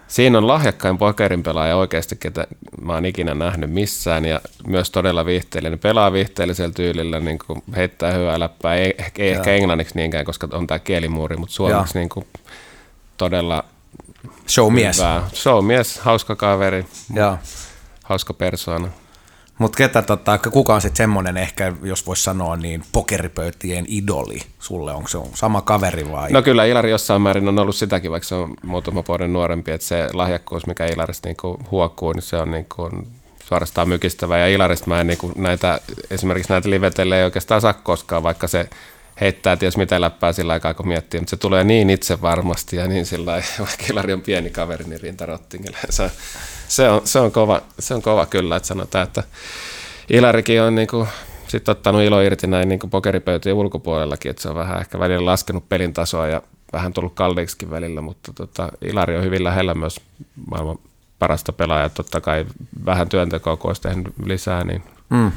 siinä on lahjakkain pokerin pelaaja oikeasti, ketä mä oon ikinä nähnyt missään, ja myös todella viihteellinen. Pelaa viihteellisellä tyylillä, niin kuin heittää hyvää läppää, ei, ei ehkä englanniksi niinkään, koska on tämä kielimuuri, mutta suomeksi niin kuin todella Showmies. Hyvää. Showmies, hauska kaveri, ja. hauska persoona. Mutta ketä, tota, kuka on sitten semmoinen ehkä, jos voisi sanoa, niin pokeripöytien idoli sulle? Onko se sama kaveri vai? No kyllä Ilari jossain määrin on ollut sitäkin, vaikka se on muutama vuoden nuorempi, että se lahjakkuus, mikä Ilarista niinku huokkuu, niin se on niinku suorastaan mykistävä. Ja Ilarista mä en niinku näitä, esimerkiksi näitä livetelle ei oikeastaan saa koskaan, vaikka se heittää ties mitä läppää sillä aikaa, kun miettii, mutta se tulee niin itse varmasti ja niin sillä [LAUGHS] vaikka Ilari on pieni kaveri, niin rintarottingille. Se, se, on, se, on kova, se on kova kyllä, että sanotaan, että Ilarikin on niin kuin, sit ottanut ilo irti näin niin pokeripöytien ulkopuolellakin, että se on vähän ehkä välillä laskenut pelin tasoa ja vähän tullut kalliiksikin välillä, mutta tota, Ilari on hyvin lähellä myös maailman parasta pelaajaa. Totta kai vähän työntekoa, kun olisi tehnyt lisää, niin mm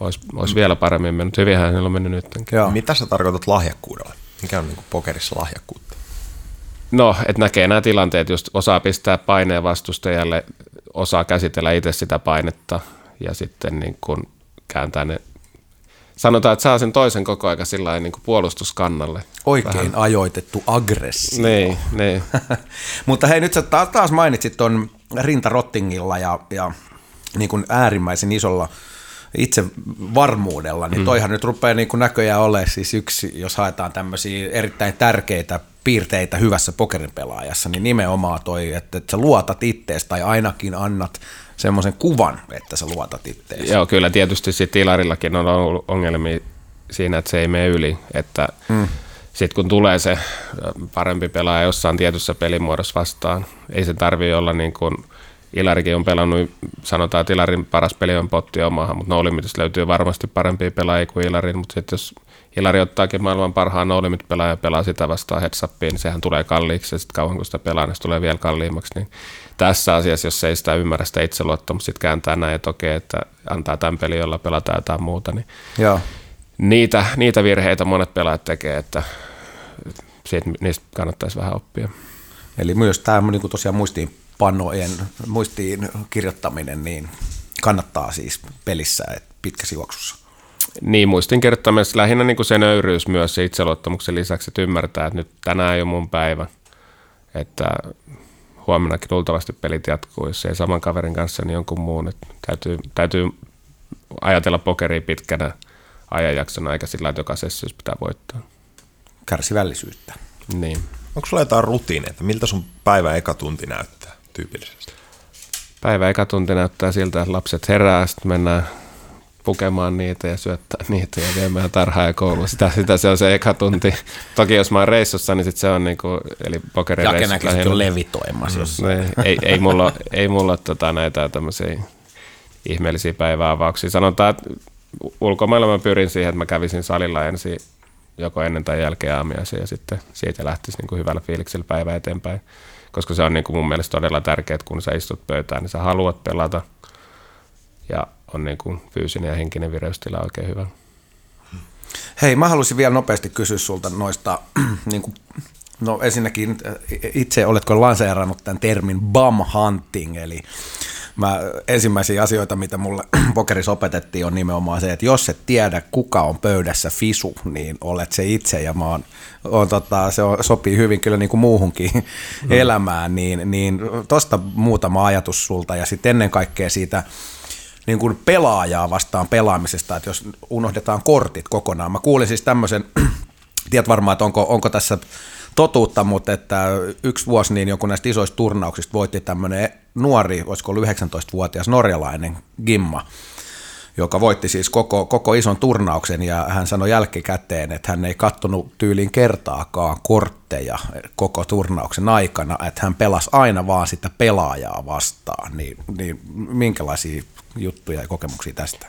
olisi, olisi vielä paremmin mennyt. Hyvinhän hänellä on mennyt nyt. Mitä sä tarkoitat lahjakkuudella? Mikä on niin pokerissa lahjakkuutta? No, että näkee nämä tilanteet, just osaa pistää paineen vastustajalle, osaa käsitellä itse sitä painetta ja sitten niin kuin kääntää ne sanotaan, että saa sen toisen koko ajan sillä niin kuin puolustuskannalle. Oikein Vähän. ajoitettu aggressio. Niin, niin. [LAUGHS] Mutta hei, nyt sä taas mainitsit tuon rintarottingilla ja, ja niin kuin äärimmäisen isolla itse varmuudella, niin mm. toihan mm. nyt rupeaa niin kuin näköjään olemaan siis yksi, jos haetaan tämmöisiä erittäin tärkeitä piirteitä hyvässä pokerin pelaajassa, niin nimenomaan toi, että, että sä luotat ittees tai ainakin annat semmoisen kuvan, että sä luotat ittees. Joo, kyllä tietysti sitten Ilarillakin on ollut ongelmia siinä, että se ei mene yli, että mm. sitten kun tulee se parempi pelaaja jossain tietyssä pelimuodossa vastaan, ei se tarvitse olla niin kuin – Ilarikin on pelannut, sanotaan, että Ilarin paras peli on potti omahan, mutta no löytyy varmasti parempia pelaajia kuin Ilarin, mutta sitten jos Hilari ottaakin maailman parhaan no limit pelaaja ja pelaa sitä vastaan heads upiin, niin sehän tulee kalliiksi ja sitten kauan kun sitä pelaa, niin se tulee vielä kalliimmaksi. Niin tässä asiassa, jos ei sitä ymmärrä sitä itseluottamusta, sitten kääntää näin, että okei, että antaa tämän pelin, jolla pelataan jotain muuta, niin Joo. niitä, niitä virheitä monet pelaajat tekee, että siitä, niistä kannattaisi vähän oppia. Eli myös tämä niin kuin tosiaan muistiinpanojen, muistiin kirjoittaminen, niin kannattaa siis pelissä pitkässä juoksussa. Niin, muistin kirjoittamisessa lähinnä niin kuin se nöyryys myös se itseluottamuksen lisäksi, että ymmärtää, että nyt tänään ei ole mun päivä, että huomennakin luultavasti pelit jatkuu, jos ei saman kaverin kanssa, niin jonkun muun. Että täytyy, täytyy ajatella pokeria pitkänä ajanjaksona, eikä sillä että joka sessius pitää voittaa. Kärsivällisyyttä. Niin. Onko sulla jotain rutiineita? Miltä sun päivä eka tunti näyttää tyypillisesti? Päivä eka tunti näyttää siltä, että lapset herää, sitten mennään pukemaan niitä ja syöttää [LAUGHS] niitä ja viemään tarhaa ja koulua. Sitä, sitä se on se eka tunti. Toki jos mä oon reissussa, niin sit se on niinku, eli pokerireissut. Jake näkisi on levitoimassa. Mm. Ei, ei, ei, mulla, ei mulla tota, näitä tämmöisiä ihmeellisiä päiväavauksia. Sanotaan, että ulkomailla mä pyrin siihen, että mä kävisin salilla ensin joko ennen tai jälkeen aamiaisen ja sitten siitä lähtisi niin kuin hyvällä fiiliksellä päivä eteenpäin. Koska se on niin kuin mun mielestä todella tärkeää, että kun sä istut pöytään, niin sä haluat pelata ja on niin kuin fyysinen ja henkinen vireystila oikein hyvä. Hei, mä haluaisin vielä nopeasti kysyä sulta noista, [CLEARS THROAT] niin kuin, no ensinnäkin itse oletko lanseerannut tämän termin bum hunting, eli mä, ensimmäisiä asioita, mitä mulle [CLEARS THROAT] pokerissa opetettiin, on nimenomaan se, että jos et tiedä, kuka on pöydässä fisu, niin olet se itse, ja mä oon, oon, tota, se on, sopii hyvin kyllä niin kuin muuhunkin [LAUGHS] mm. elämään, niin, niin tosta muutama ajatus sulta, ja sitten ennen kaikkea siitä, niin kuin pelaajaa vastaan pelaamisesta, että jos unohdetaan kortit kokonaan. Mä kuulin siis tämmöisen, [CLEARS THROAT] tiedät varmaan, että onko, onko tässä totuutta, mutta että yksi vuosi niin joku näistä isoista turnauksista voitti tämmöinen nuori, olisiko ollut 19-vuotias norjalainen Gimma, joka voitti siis koko, koko ison turnauksen ja hän sanoi jälkikäteen, että hän ei kattonut tyylin kertaakaan kortteja koko turnauksen aikana, että hän pelasi aina vaan sitä pelaajaa vastaan. Niin, niin minkälaisia juttuja ja kokemuksia tästä?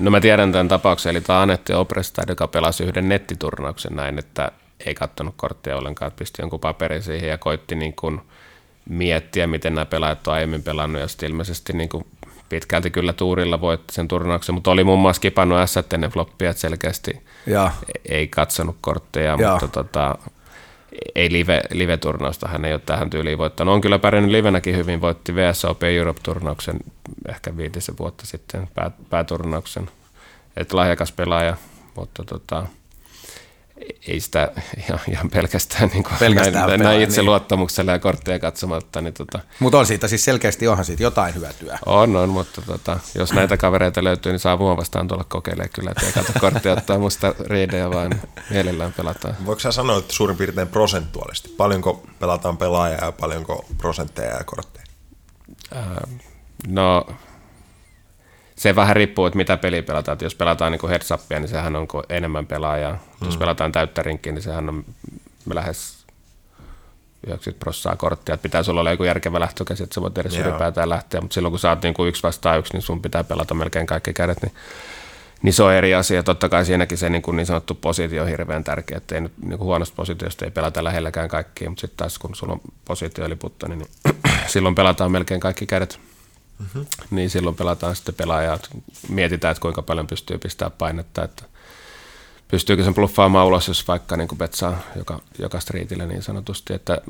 No mä tiedän tämän tapauksen, eli tämä Anette Oprestad, joka pelasi yhden nettiturnauksen näin, että ei kattonut korttia ollenkaan, että pisti jonkun paperin siihen ja koitti niin kuin miettiä, miten nämä pelaajat on aiemmin pelannut, ja sitten ilmeisesti niin kuin pitkälti kyllä tuurilla voitti sen turnauksen, mutta oli muun muassa kipannut S ennen floppia, että selkeästi ja. ei katsonut kortteja, ja. mutta tota, ei live, live-turnausta hän ei ole tähän tyyliin voittanut. On kyllä pärjännyt livenäkin hyvin, voitti VSOP Europe-turnauksen ehkä viitisen vuotta sitten, pää, pääturnauksen. Että lahjakas pelaaja, mutta tota, ei sitä ihan, ihan pelkästään, niin kuin pelkästään näin, näin itse niin. luottamuksella ja kortteja katsomatta. Niin tota, mutta on siitä siis selkeästi onhan siitä jotain hyötyä. On, on, mutta tota, jos näitä kavereita löytyy, niin saa mua vastaan tulla kokeilemaan kyllä, että ei katso kortteja ottaa musta riidejä, vaan mielellään pelataan. Voiko sä sanoa, että suurin piirtein prosentuaalisesti, paljonko pelataan pelaajaa ja paljonko prosentteja ja kortteja? Äh, no se vähän riippuu, että mitä peliä pelataan. Että jos pelataan niin heads upia, niin sehän on enemmän pelaajaa. Mm. Jos pelataan täyttä rinkkiä, niin sehän on lähes 90 prossaa korttia. Että pitää sulla olla joku järkevä lähtökäsi, että sä voit edes ylipäätään lähteä. Mutta silloin kun sä oot niin kuin yksi vastaan yksi, niin sun pitää pelata melkein kaikki kädet. Niin, niin se on eri asia. Totta kai siinäkin se niin, kuin niin sanottu positio on hirveän tärkeä. Että ei nyt niin kuin huonosta positiosta ei pelata lähelläkään kaikkia. Mutta sitten taas kun sulla on positioliputta, niin, niin [CLEARS THROAT] silloin pelataan melkein kaikki kädet. Mm-hmm. Niin silloin pelataan sitten pelaajaa, mietitään, että kuinka paljon pystyy pistämään painetta, että pystyykö sen bluffaamaan ulos, jos vaikka niin kuin betsaa joka, joka striitille niin sanotusti, että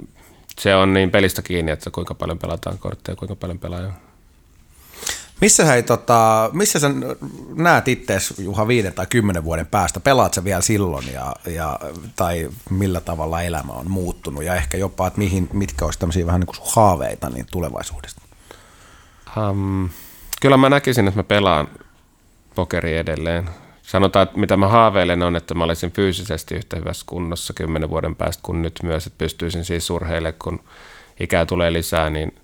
se on niin pelistä kiinni, että kuinka paljon pelataan kortteja, kuinka paljon pelaajaa. Missä, hei, tota, missä sä näet itse Juha viiden tai kymmenen vuoden päästä? Pelaat sä vielä silloin ja, ja, tai millä tavalla elämä on muuttunut ja ehkä jopa, että mihin, mitkä olisi tämmöisiä vähän niin kuin haaveita niin tulevaisuudesta? Um, kyllä mä näkisin, että mä pelaan pokeri edelleen. Sanotaan, että mitä mä haaveilen on, että mä olisin fyysisesti yhtä hyvässä kunnossa kymmenen vuoden päästä kuin nyt myös, että pystyisin siis urheille, kun ikää tulee lisää, niin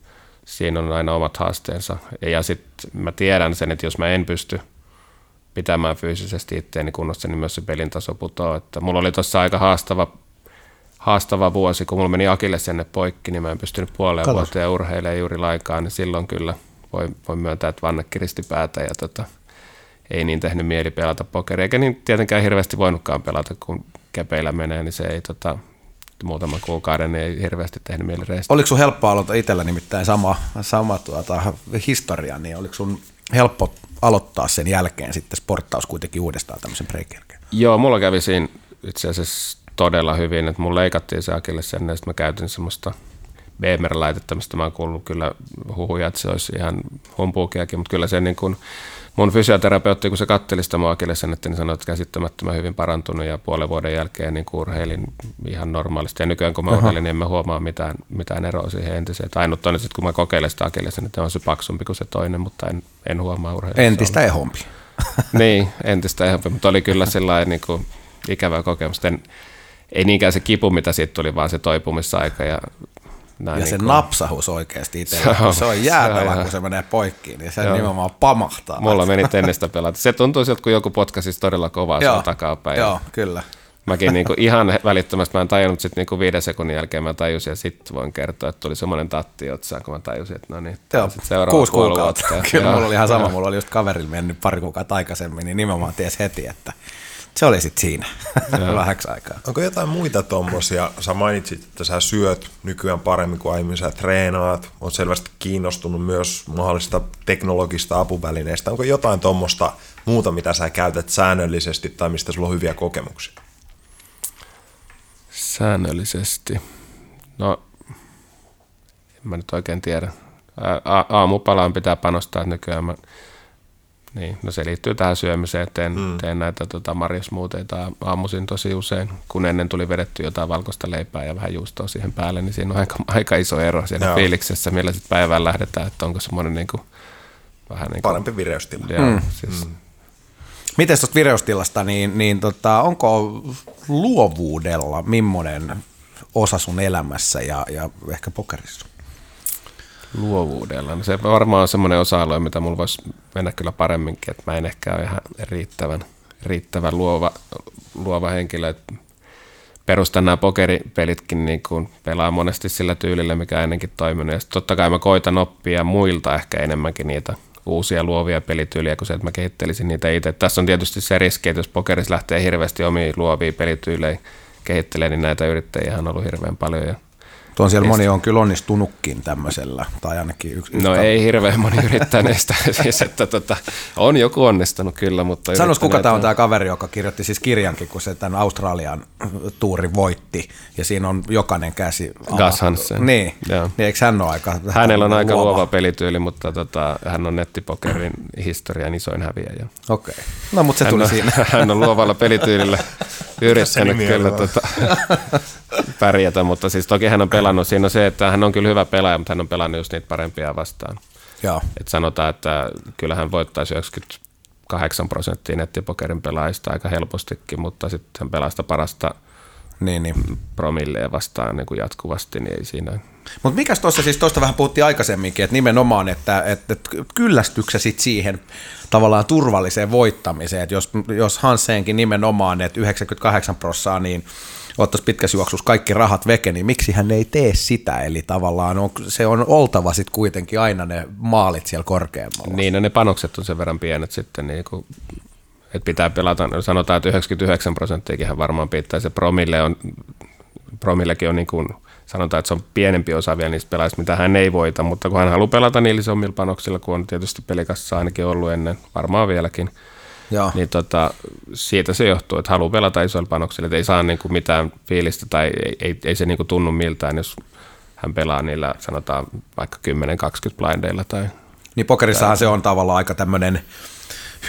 siinä on aina omat haasteensa. Ja sitten mä tiedän sen, että jos mä en pysty pitämään fyysisesti itteeni kunnossa, niin myös se pelin taso putoaa. Että mulla oli tuossa aika haastava, haastava vuosi, kun mulla meni Akille sinne poikki, niin mä en pystynyt puoleen Katos. vuoteen urheilemaan juuri laikaan, niin silloin kyllä – voi, voi myöntää, että vanne kiristi päätä ja tota, ei niin tehnyt mieli pelata pokeria, eikä niin tietenkään hirveästi voinutkaan pelata, kun kepeillä menee, niin se ei tota, muutaman kuukauden niin ei hirveästi tehnyt mieli reistä. Oliko sun helppo aloittaa itsellä nimittäin sama, sama tuota, historia, niin oliko sun helppo aloittaa sen jälkeen sitten sporttaus kuitenkin uudestaan tämmöisen breikin jälkeen? Joo, mulla kävi siinä itse asiassa todella hyvin, että mulla leikattiin se akille sen, ja sitten mä käytin semmoista BMR-laitetta, mistä mä oon kuullut kyllä huhuja, että se olisi ihan humpuukiakin, mutta kyllä se niin kuin mun fysioterapeutti, kun se katteli sitä mua akillesennettä, niin sanoi, että käsittämättömän hyvin parantunut ja puolen vuoden jälkeen niin urheilin ihan normaalisti. Ja nykyään kun mä urheilin, niin en mä huomaa mitään, mitään eroa siihen entiseen. Et ainut on, että kun mä kokeilen sitä akillesennettä, on se paksumpi kuin se toinen, mutta en, en huomaa urheilua. Entistä ehompi. [LAUGHS] niin, entistä ehompi, mutta oli kyllä sellainen niin kuin, ikävä kokemus. En, ei niinkään se kipu, mitä siitä tuli, vaan se toipumisaika ja näin ja niin se kuin... napsahus oikeasti itse, se on, se on jäätävä, kun se menee poikki, niin se Joo. nimenomaan pamahtaa. Mulla meni tennistä pelata. Se tuntuu siltä, kun joku potkasi todella kovaa Joo. takapäin. Joo, kyllä. Mäkin niinku ihan välittömästi, mä en tajunnut sitten niinku viiden sekunnin jälkeen, mä tajusin ja sitten voin kertoa, että tuli semmoinen tatti otsaan, kun mä tajusin, että no niin, Joo, kuusi kuukautta. Kyllä, mulla oli ihan sama, mulla oli just kaverilla mennyt pari kuukautta aikaisemmin, niin nimenomaan ties heti, että se oli sitten siinä [LAUGHS] vähäksi aikaa. Onko jotain muita tuommoisia? Sä mainitsit, että sä syöt nykyään paremmin kuin aiemmin sä treenaat. Oot selvästi kiinnostunut myös mahdollista teknologista apuvälineistä. Onko jotain tuommoista muuta, mitä sä käytät säännöllisesti tai mistä sulla on hyviä kokemuksia? Säännöllisesti? No, en mä nyt oikein tiedä. Aamupalaan pitää panostaa nykyään. Mä niin, no se liittyy tähän syömiseen. Teen, mm. teen näitä tota, marjasmuuteita aamuisin tosi usein. Kun ennen tuli vedetty jotain valkoista leipää ja vähän juustoa siihen päälle, niin siinä on aika, [LAUGHS] aika iso ero siinä Joo. fiiliksessä, millä sitten päivään lähdetään, että onko semmoinen niin kuin, vähän niin kuin, Parempi vireystila. Joo, mm. Siis, mm. Miten tuosta vireystilasta, niin, niin tota, onko luovuudella millainen osa sun elämässä ja, ja ehkä pokerissa? Luovuudella. No se varmaan on semmoinen osa-alue, mitä mulla voisi mennä kyllä paremminkin, että mä en ehkä ole ihan riittävän, riittävän luova, luova henkilö. perustan nämä pokeripelitkin niin kuin pelaa monesti sillä tyylillä, mikä ennenkin toiminut. Ja totta kai mä koitan oppia muilta ehkä enemmänkin niitä uusia luovia pelityyliä kuin se, että mä kehittelisin niitä itse. Tässä on tietysti se riski, että jos pokerissa lähtee hirveästi omiin luovia pelityylejä kehittelee, niin näitä yrittäjiä on ollut hirveän paljon. Ja Tuon siellä moni on kyllä onnistunutkin tämmöisellä, tai ainakin yksi. No ei hirveän moni yrittäneistä, [LAUGHS] siis että tota, on joku onnistunut kyllä, mutta... Sanois kuka tämä on tämä kaveri, joka kirjoitti siis kirjankin, kun se tämän Australian tuuri voitti, ja siinä on jokainen käsi... Gas Hansen. Niin, Joo. niin eikö hän ole aika Hänellä on luova. aika luova pelityyli, mutta tota, hän on nettipokerin historian isoin häviäjä. Okei, okay. no mutta se hän tuli on, siinä. [LAUGHS] Hän on luovalla pelityylillä yrittänyt kyllä tota, [LAUGHS] pärjätä, mutta siis toki hän on pelannut. Siinä on se, että hän on kyllä hyvä pelaaja, mutta hän on pelannut just niitä parempia vastaan. Joo. Et sanotaan, että kyllä hän voittaisi 98 prosenttia nettipokerin pelaajista aika helpostikin, mutta sitten hän pelaa sitä parasta niin, niin. promilleja vastaan niin kuin jatkuvasti, niin ei siinä... Mutta mikäs tuossa siis, tuosta vähän puhuttiin aikaisemminkin, että nimenomaan, että, että, että kyllästyksä sit siihen tavallaan turvalliseen voittamiseen, että jos, jos Hansenkin nimenomaan, että 98 prosenttia, niin ottaisi pitkässä juoksussa kaikki rahat veke, niin miksi hän ei tee sitä? Eli tavallaan on, se on oltava sitten kuitenkin aina ne maalit siellä korkeammalla. Niin, no ne panokset on sen verran pienet sitten, niin kuin, että pitää pelata, sanotaan, että 99 prosenttiakin hän varmaan pitää, se promille on, promillekin on niin kuin, sanotaan, että se on pienempi osa vielä niistä pelaajista, mitä hän ei voita, mutta kun hän haluaa pelata niillä isommilla panoksilla, kun on tietysti pelikassa ainakin ollut ennen, varmaan vieläkin, Joo. Niin tota, siitä se johtuu, että haluaa pelata isoilla panoksilla, että ei saa niinku mitään fiilistä tai ei, ei, ei se niinku tunnu miltään, jos hän pelaa niillä sanotaan vaikka 10-20 blindeilla. Tai, niin pokerissahan tai... se on tavallaan aika tämmöinen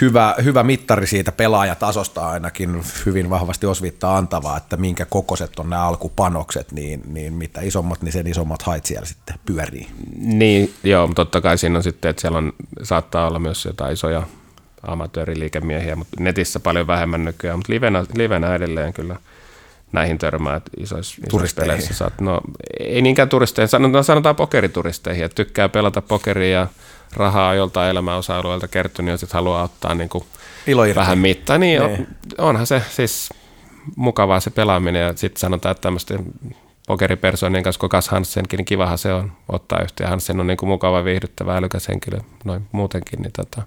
hyvä, hyvä mittari siitä pelaajatasosta ainakin hyvin vahvasti osvittaa antavaa, että minkä kokoiset on nämä alkupanokset, niin, niin mitä isommat, niin sen isommat hait siellä sitten pyörii. Niin, joo, totta kai siinä on sitten, että siellä on, saattaa olla myös jotain isoja amatööriliikemiehiä, mutta netissä paljon vähemmän nykyään, mutta livenä, livenä edelleen kyllä näihin törmää isoissa, isoissa peleissä. Saat, no, ei niinkään turisteihin, sanotaan, sanotaan pokerituristeihin, että tykkää pelata pokeria ja rahaa joltain elämän osa-alueelta kertynyt ja sitten haluaa ottaa niin kuin vähän mittaa. Niin, on, niin. onhan se siis mukavaa se pelaaminen ja sitten sanotaan, että tämmöisten pokeripersonien kanssa, kun Kas Hansenkin, niin kivahan se on ottaa yhteen. Hansen on niin kuin mukava, viihdyttävä, älykäs henkilö noin muutenkin, niin tota,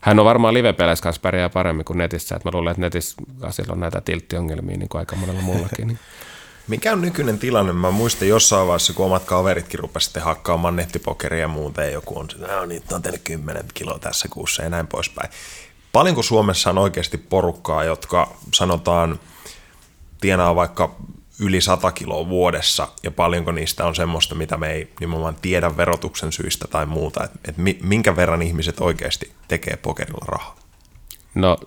hän on varmaan live-peleissä kanssa pärjää paremmin kuin netissä. Et mä luulen, että netissä Kasilla on näitä tilttiongelmia niin kuin aika monella muullakin. Niin. [LAUGHS] Mikä on nykyinen tilanne? Mä muistan jossain vaiheessa, kun omat kaveritkin rupesivat hakkaamaan nettipokeria ja muuta, ja joku on, no, niitä on tehnyt 10 kiloa tässä kuussa ja näin poispäin. Paljonko Suomessa on oikeasti porukkaa, jotka sanotaan tienaa vaikka yli 100 kiloa vuodessa, ja paljonko niistä on semmoista, mitä me ei nimenomaan tiedä verotuksen syistä tai muuta, että et minkä verran ihmiset oikeasti tekee pokerilla rahaa? No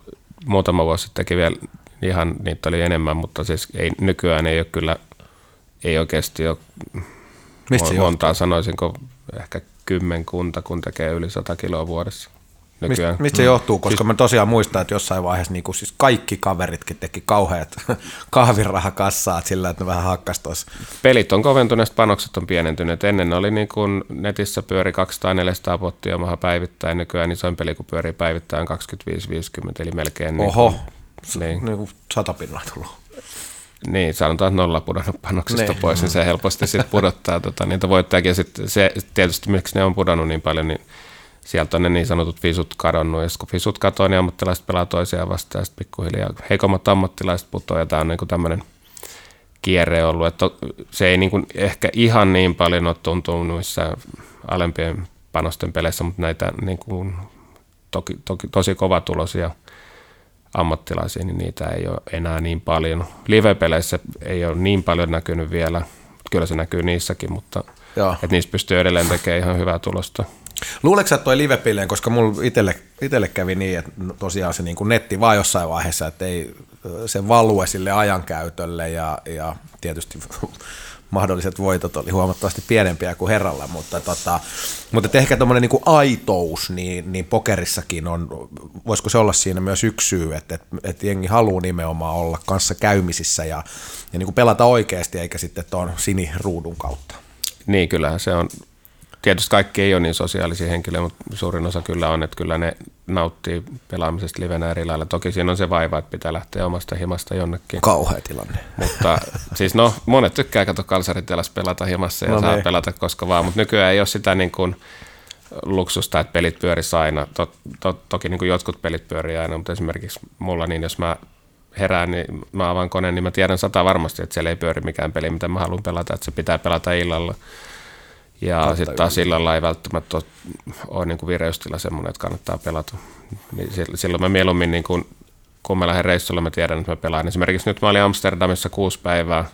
muutama vuosi sitten teki vielä ihan niitä oli enemmän, mutta siis ei, nykyään ei ole kyllä, ei oikeasti ole Mistä montaa, sanoisinko ehkä kymmenkunta, kun tekee yli 100 kiloa vuodessa nykyään. Mistä, mistä se johtuu? Koska siis, mä tosiaan muistan, että jossain vaiheessa niin kuin siis kaikki kaveritkin teki kauheat [LAUGHS] kahvirahakassaat sillä, että ne vähän hakkas tuossa. Pelit on koventuneet, panokset on pienentyneet. Ennen oli niin kuin netissä pyöri 200-400 pottia maha päivittäin. Nykyään isoin peli, kun pyörii päivittäin 25-50, eli melkein Oho, niin kuin, niin. niin kuin sata pinnaa tullut. Niin, sanotaan, että nolla pudonnut panoksesta niin. pois, niin se helposti sitten pudottaa tota, niitä voittajakin. Sitten se, tietysti miksi ne on pudonnut niin paljon, niin sieltä on ne niin sanotut fisut kadonnut, ja kun fisut katoaa, niin ammattilaiset pelaa toisiaan vastaan, ja sitten pikkuhiljaa heikommat ammattilaiset putoaa, ja tämä on niin tämmöinen kierre ollut, että se ei niin ehkä ihan niin paljon ole tuntunut noissa alempien panosten peleissä, mutta näitä niin kuin toki, toki, tosi kovatulosia ammattilaisia, niin niitä ei ole enää niin paljon. Live-peleissä ei ole niin paljon näkynyt vielä, kyllä se näkyy niissäkin, mutta että niissä pystyy edelleen tekemään ihan hyvää tulosta. Luuletko että toi live koska mulla itselle, itselle kävi niin, että tosiaan se niin kuin netti vaan jossain vaiheessa, että ei se value sille ajankäytölle ja, ja tietysti [LAUGHS] mahdolliset voitot oli huomattavasti pienempiä kuin herralla, mutta, tota, mutta ehkä tuommoinen niin aitous, niin, niin pokerissakin on, voisiko se olla siinä myös yksi syy, että, että, että jengi haluaa nimenomaan olla kanssa käymisissä ja, ja niin kuin pelata oikeasti, eikä sitten tuon siniruudun kautta. Niin, kyllähän se on tietysti kaikki ei ole niin sosiaalisia henkilöitä, mutta suurin osa kyllä on, että kyllä ne nauttii pelaamisesta livenä eri lailla. Toki siinä on se vaiva, että pitää lähteä omasta himasta jonnekin. Kauhea tilanne. Mutta [LAUGHS] siis no, monet tykkää katsoa kalsaritelas pelata himassa ja no saa niin. pelata koska vaan, mutta nykyään ei ole sitä niin kuin luksusta, että pelit pyörisi aina. To, to, toki niin kuin jotkut pelit pyörii aina, mutta esimerkiksi mulla niin, jos mä herään, niin mä avaan koneen, niin mä tiedän sata varmasti, että siellä ei pyöri mikään peli, mitä mä haluan pelata, että se pitää pelata illalla. Ja sitten taas sillä ei välttämättä ole, ole niin kuin vireystila semmoinen, että kannattaa pelata. Niin silloin mä mieluummin, niin kuin, kun mä lähden reissulle, mä tiedän, että mä pelaan. Esimerkiksi nyt mä olin Amsterdamissa kuusi päivää.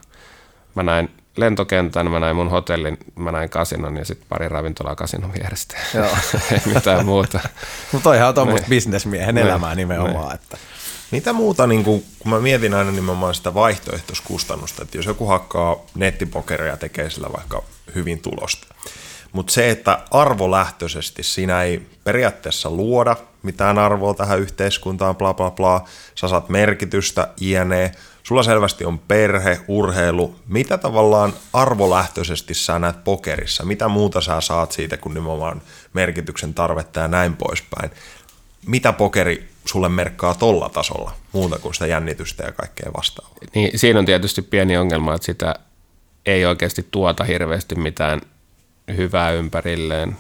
Mä näin lentokentän, mä näin mun hotellin, mä näin kasinon ja sitten pari ravintolaa kasinon vierestä. Joo. [LAUGHS] Ei mitään muuta. [LAUGHS] Mutta toihan on tuommoista niin. bisnesmiehen niin. elämää nimenomaan. Että. Mitä muuta, niin kun, kun mä mietin aina nimenomaan sitä vaihtoehtoiskustannusta, että jos joku hakkaa nettipokeria ja tekee sillä vaikka hyvin tulosta, mutta se, että arvolähtöisesti siinä ei periaatteessa luoda mitään arvoa tähän yhteiskuntaan, bla bla bla, sä saat merkitystä, jne. Sulla selvästi on perhe, urheilu. Mitä tavallaan arvolähtöisesti sä näet pokerissa? Mitä muuta sä saat siitä kuin nimenomaan merkityksen tarvetta ja näin poispäin? Mitä pokeri merkkaa tolla tasolla, muuta kuin sitä jännitystä ja kaikkea vastaavaa? Niin, siinä on tietysti pieni ongelma, että sitä ei oikeasti tuota hirveästi mitään hyvää ympärilleen,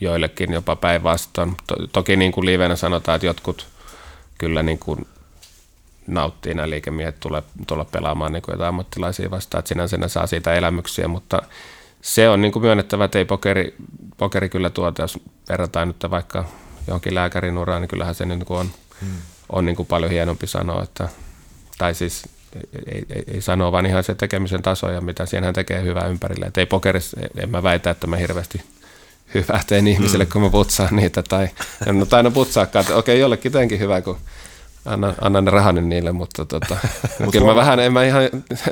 joillekin jopa päinvastoin. To, toki niin kuin livenä sanotaan, että jotkut kyllä niin kuin nauttii nämä liikemiehet tulla, tulla pelaamaan niin kuin jotain ammattilaisia vastaan, että sinänsä ne saa siitä elämyksiä, mutta se on niin kuin myönnettävä, että ei pokeri, pokeri kyllä tuota, jos verrataan nyt vaikka johonkin lääkärin uraan, niin kyllähän se niin kuin on, hmm. on niin kuin paljon hienompi sanoa, että, tai siis ei, ei, ei sanoa, vaan ihan se tekemisen taso ja mitä siihen tekee hyvää ympärille. Et ei pokerissa, en mä väitä, että mä hirveästi hyvää teen ihmisille, mm. kun mä putsaan niitä, tai en no, taina putsaakaan, että okei, jollekin teenkin hyvää, kun annan, annan ne rahani niille, mutta tota, [LAUGHS] kyllä mä vähän, en mä ihan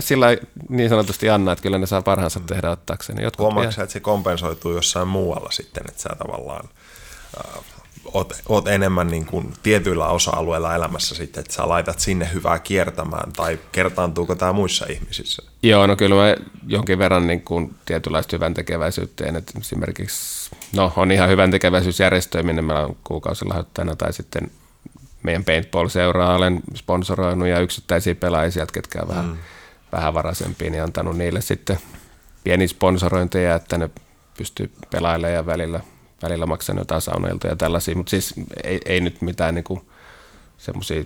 sillä niin sanotusti anna, että kyllä ne saa parhaansa tehdä ottaakseni. Huomaatko että se kompensoituu jossain muualla sitten, että sä tavallaan äh, oot, oot enemmän niin kuin tietyillä osa-alueilla elämässä sitten, että sä laitat sinne hyvää kiertämään, tai kertaantuuko tämä muissa ihmisissä? Joo, no kyllä mä jonkin verran niin kuin tietynlaista hyvän tekeväisyyttä että esimerkiksi, no on ihan hyvän tekeväisyysjärjestöjä, minne meillä on kuukausilahjoittajana, tai sitten meidän paintball-seuraa olen sponsoroinut ja yksittäisiä pelaajia, ketkä on vähän, mm. vähän varaisempia, niin antanut niille sitten pieni sponsorointeja, että ne pystyy pelailemaan ja välillä välillä maksanut jotain saunailtoja ja tällaisia, mutta siis ei, ei nyt mitään niin semmoisia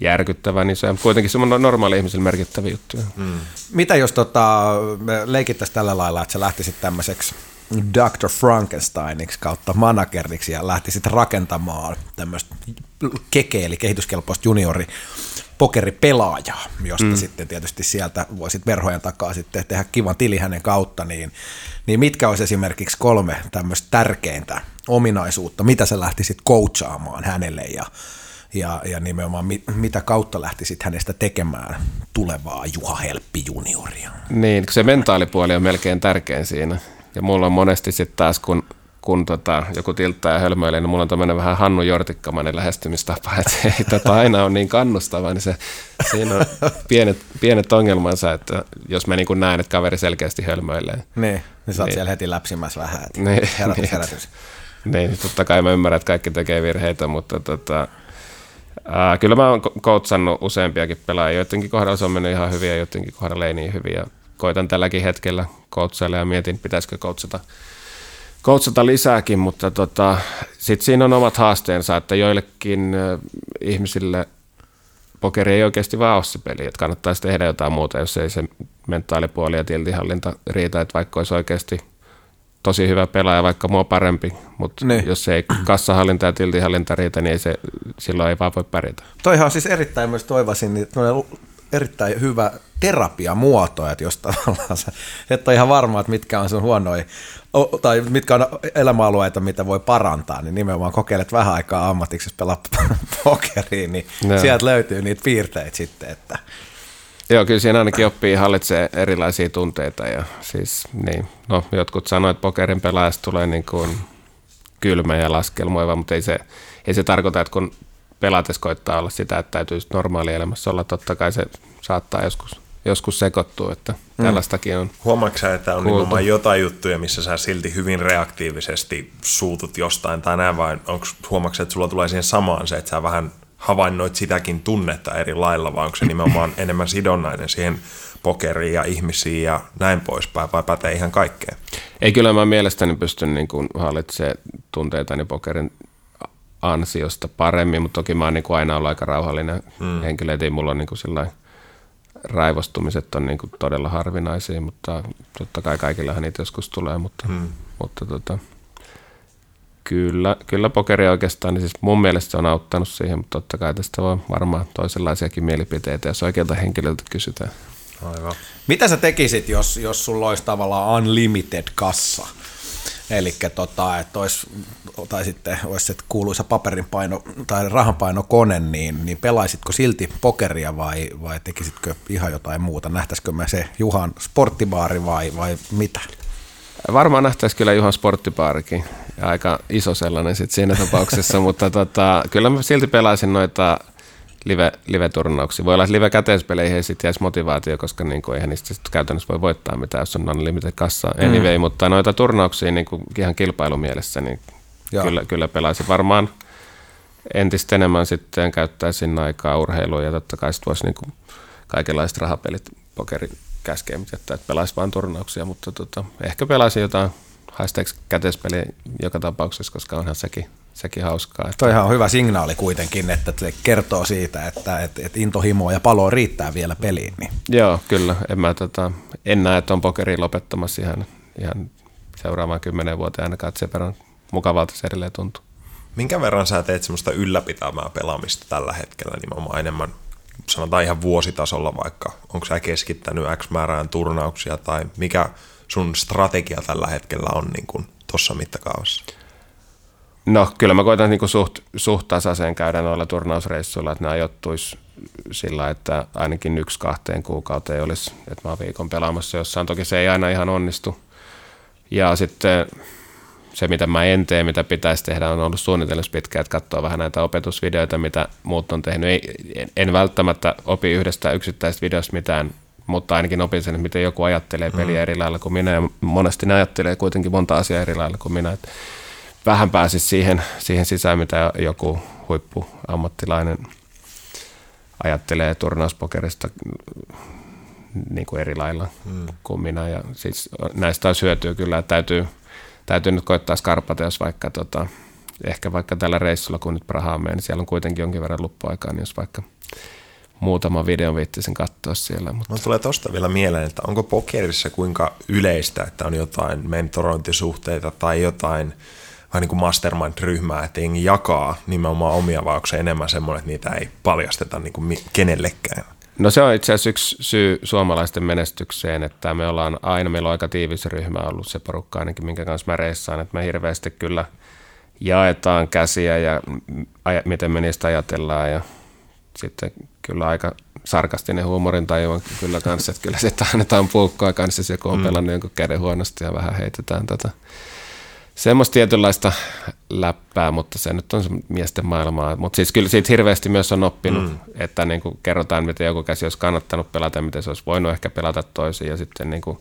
järkyttävää, niin se on kuitenkin semmoinen normaali ihmisille merkittäviä juttuja. Hmm. Mitä jos tota, leikittäisiin tällä lailla, että sä lähtisit tämmöiseksi Dr. Frankensteiniksi kautta manageriksi ja lähtisit rakentamaan tämmöistä keke, eli kehityskelpoista juniori pokeripelaajaa, josta mm. sitten tietysti sieltä voisit verhojen takaa sitten tehdä kivan tili hänen kautta, niin, niin mitkä olisi esimerkiksi kolme tämmöistä tärkeintä ominaisuutta, mitä sä lähtisit coachaamaan hänelle ja, ja, ja nimenomaan mit, mitä kautta lähtisit hänestä tekemään tulevaa Juha Helppi junioria? Niin, se mentaalipuoli on melkein tärkein siinä. Ja mulla on monesti sitten taas, kun kun tota, joku tilttää ja hölmöilee, niin mulla on tämmöinen vähän Hannu Jortikkamainen lähestymistapa, että ei tota aina on niin kannustava, niin se, siinä on pienet, pienet ongelmansa, että jos mä niin näen, että kaveri selkeästi hölmöilee. Niin, niin sä oot niin, siellä heti läpsimässä vähän, että niin, herätys, niin, herätys. Niin, totta kai mä ymmärrän, että kaikki tekee virheitä, mutta tota, ää, kyllä mä oon koutsannut useampiakin pelaajia, joidenkin kohdalla se on mennyt ihan hyvin ja joidenkin kohdalla ei niin hyvin, ja koitan tälläkin hetkellä koutsailla ja mietin, pitäisikö koutsata koutsata lisääkin, mutta tota, sitten siinä on omat haasteensa, että joillekin ihmisille pokeri ei oikeasti vaan ole se peli, että kannattaisi tehdä jotain muuta, jos ei se mentaalipuoli ja tiltihallinta riitä, että vaikka olisi oikeasti tosi hyvä pelaaja, vaikka mua parempi, mutta niin. jos ei kassahallinta ja tiltihallinta riitä, niin ei se, silloin ei vaan voi pärjätä. Toihan on siis erittäin myös toivasin, niin erittäin hyvä terapiamuoto, että jos tavallaan sä et ole ihan varma, että mitkä on sun huonoja, tai mitkä on elämäalueita, mitä voi parantaa, niin nimenomaan kokeilet vähän aikaa ammatiksi, pelaa [LAUGHS] pokeriin, niin no. sieltä löytyy niitä piirteitä sitten, että Joo, kyllä siinä ainakin oppii hallitsee erilaisia tunteita ja siis niin, no jotkut sanoivat, että pokerin pelaajasta tulee niin kuin kylmä ja laskelmoiva, mutta ei se, ei se tarkoita, että kun pelates koittaa olla sitä, että täytyy normaalielämässä olla. Totta kai se saattaa joskus, joskus sekoittua, että mm. tällaistakin on Huomaatko että on nimenomaan jotain juttuja, missä sä silti hyvin reaktiivisesti suutut jostain tai näin, vai onko huomaatko että sulla tulee siihen samaan se, että sä vähän havainnoit sitäkin tunnetta eri lailla, vai onko se nimenomaan [CLEARS THROAT] enemmän sidonnainen siihen pokeriin ja ihmisiin ja näin poispäin, vai pätee ihan kaikkeen? Ei kyllä mä mielestäni pysty niin hallitsemaan tunteitani pokerin ansiosta paremmin, mutta toki mä oon niin kuin aina ollut aika rauhallinen mm. henkilö, että ei mulla ole niin kuin raivostumiset on niin kuin todella harvinaisia, mutta totta kai kaikillahan niitä joskus tulee, mutta, mm. mutta tota, kyllä, kyllä pokeri oikeastaan, niin siis mun mielestä se on auttanut siihen, mutta totta kai tästä voi varmaan toisenlaisiakin mielipiteitä, jos oikealta henkilöltä kysytään. Aivan. Mitä sä tekisit, jos, jos sulla olisi tavallaan unlimited kassa? Eli tota, että tai sitten olisi se kuuluisa paperinpaino tai rahanpainokone, niin, niin pelaisitko silti pokeria vai, vai tekisitkö ihan jotain muuta? Nähtäisikö me se Juhan sporttibaari vai, vai mitä? Varmaan nähtäisi kyllä Juhan sporttibaarikin, aika iso sellainen sitten siinä tapauksessa, [LAUGHS] mutta tota, kyllä mä silti pelaisin noita live, live-turnauksia. Voi olla, että live-käteispeleihin ei sitten jäisi motivaatio, koska niin kuin, eihän niistä käytännössä voi voittaa mitään, jos on unlimited kassa anyway, mm. mutta noita turnauksia niin kuin ihan kilpailumielessä, niin kyllä, kyllä pelaisin varmaan entistä enemmän sitten käyttäisin aikaa urheiluun ja totta kai sitten voisi niin kuin kaikenlaiset rahapelit, pokeri jättää, että pelaisi vain turnauksia, mutta tota, ehkä pelaisin jotain haisteeksi käteispeliä joka tapauksessa, koska onhan sekin sekin hauskaa. Että... Toihan on hyvä signaali kuitenkin, että se kertoo siitä, että, että, että intohimoa ja palo riittää vielä peliin. Niin. Joo, kyllä. En, mä, tota, en näe, että on pokeri lopettamassa ihan, ihan seuraavaan kymmenen vuoteen ainakaan, että se verran mukavalta se edelleen tuntuu. Minkä verran sä teet semmoista ylläpitämää pelaamista tällä hetkellä nimenomaan enemmän, sanotaan ihan vuositasolla vaikka, onko sä keskittänyt X määrään turnauksia tai mikä sun strategia tällä hetkellä on niin tuossa mittakaavassa? No kyllä mä koitan niin suht, suht tasaiseen käydä noilla turnausreissuilla, että nämä ajoittuisi sillä, että ainakin yksi kahteen kuukauteen olisi, että mä oon viikon pelaamassa jossain. Toki se ei aina ihan onnistu. Ja sitten se, mitä mä en tee, mitä pitäisi tehdä, on ollut suunnitelmassa pitkään, että katsoa vähän näitä opetusvideoita, mitä muut on tehnyt. Ei, en välttämättä opi yhdestä yksittäisestä videosta mitään, mutta ainakin opin sen, että miten joku ajattelee peliä mm. eri lailla kuin minä, ja monesti ne ajattelee kuitenkin monta asiaa eri lailla kuin minä. Että vähän pääsisi siihen, siihen sisään, mitä joku huippuammattilainen ajattelee turnauspokerista niin kuin eri lailla mm. kuin minä. Ja siis näistä olisi hyötyä kyllä, että täytyy, täytyy nyt koittaa skarpata, jos vaikka tota, ehkä vaikka tällä reissulla, kun nyt Prahaan menen, niin siellä on kuitenkin jonkin verran luppuaikaa, niin jos vaikka muutama videon viittisin katsoa siellä. Mutta... No tulee tosta vielä mieleen, että onko pokerissa kuinka yleistä, että on jotain mentorointisuhteita tai jotain vähän niin kuin mastermind-ryhmää, että jengi jakaa nimenomaan omia, vai onko se enemmän semmoinen, että niitä ei paljasteta niin kuin kenellekään? No se on itse asiassa yksi syy suomalaisten menestykseen, että me ollaan aina, meillä on aika tiivis ryhmä ollut se porukka ainakin, minkä kanssa mä reissaan, että me hirveästi kyllä jaetaan käsiä ja miten me niistä ajatellaan ja sitten kyllä aika sarkastinen huumorin taju on kyllä kanssa, että kyllä sitten [LAUGHS] annetaan puukkoa kanssa, jos joku on mm. pelannut jonkun käden huonosti ja vähän heitetään tätä semmoista tietynlaista läppää, mutta se nyt on se miesten maailmaa. Mutta siis kyllä siitä hirveästi myös on oppinut, mm. että niin kuin kerrotaan, miten joku käsi olisi kannattanut pelata, miten se olisi voinut ehkä pelata toisin ja sitten niin kuin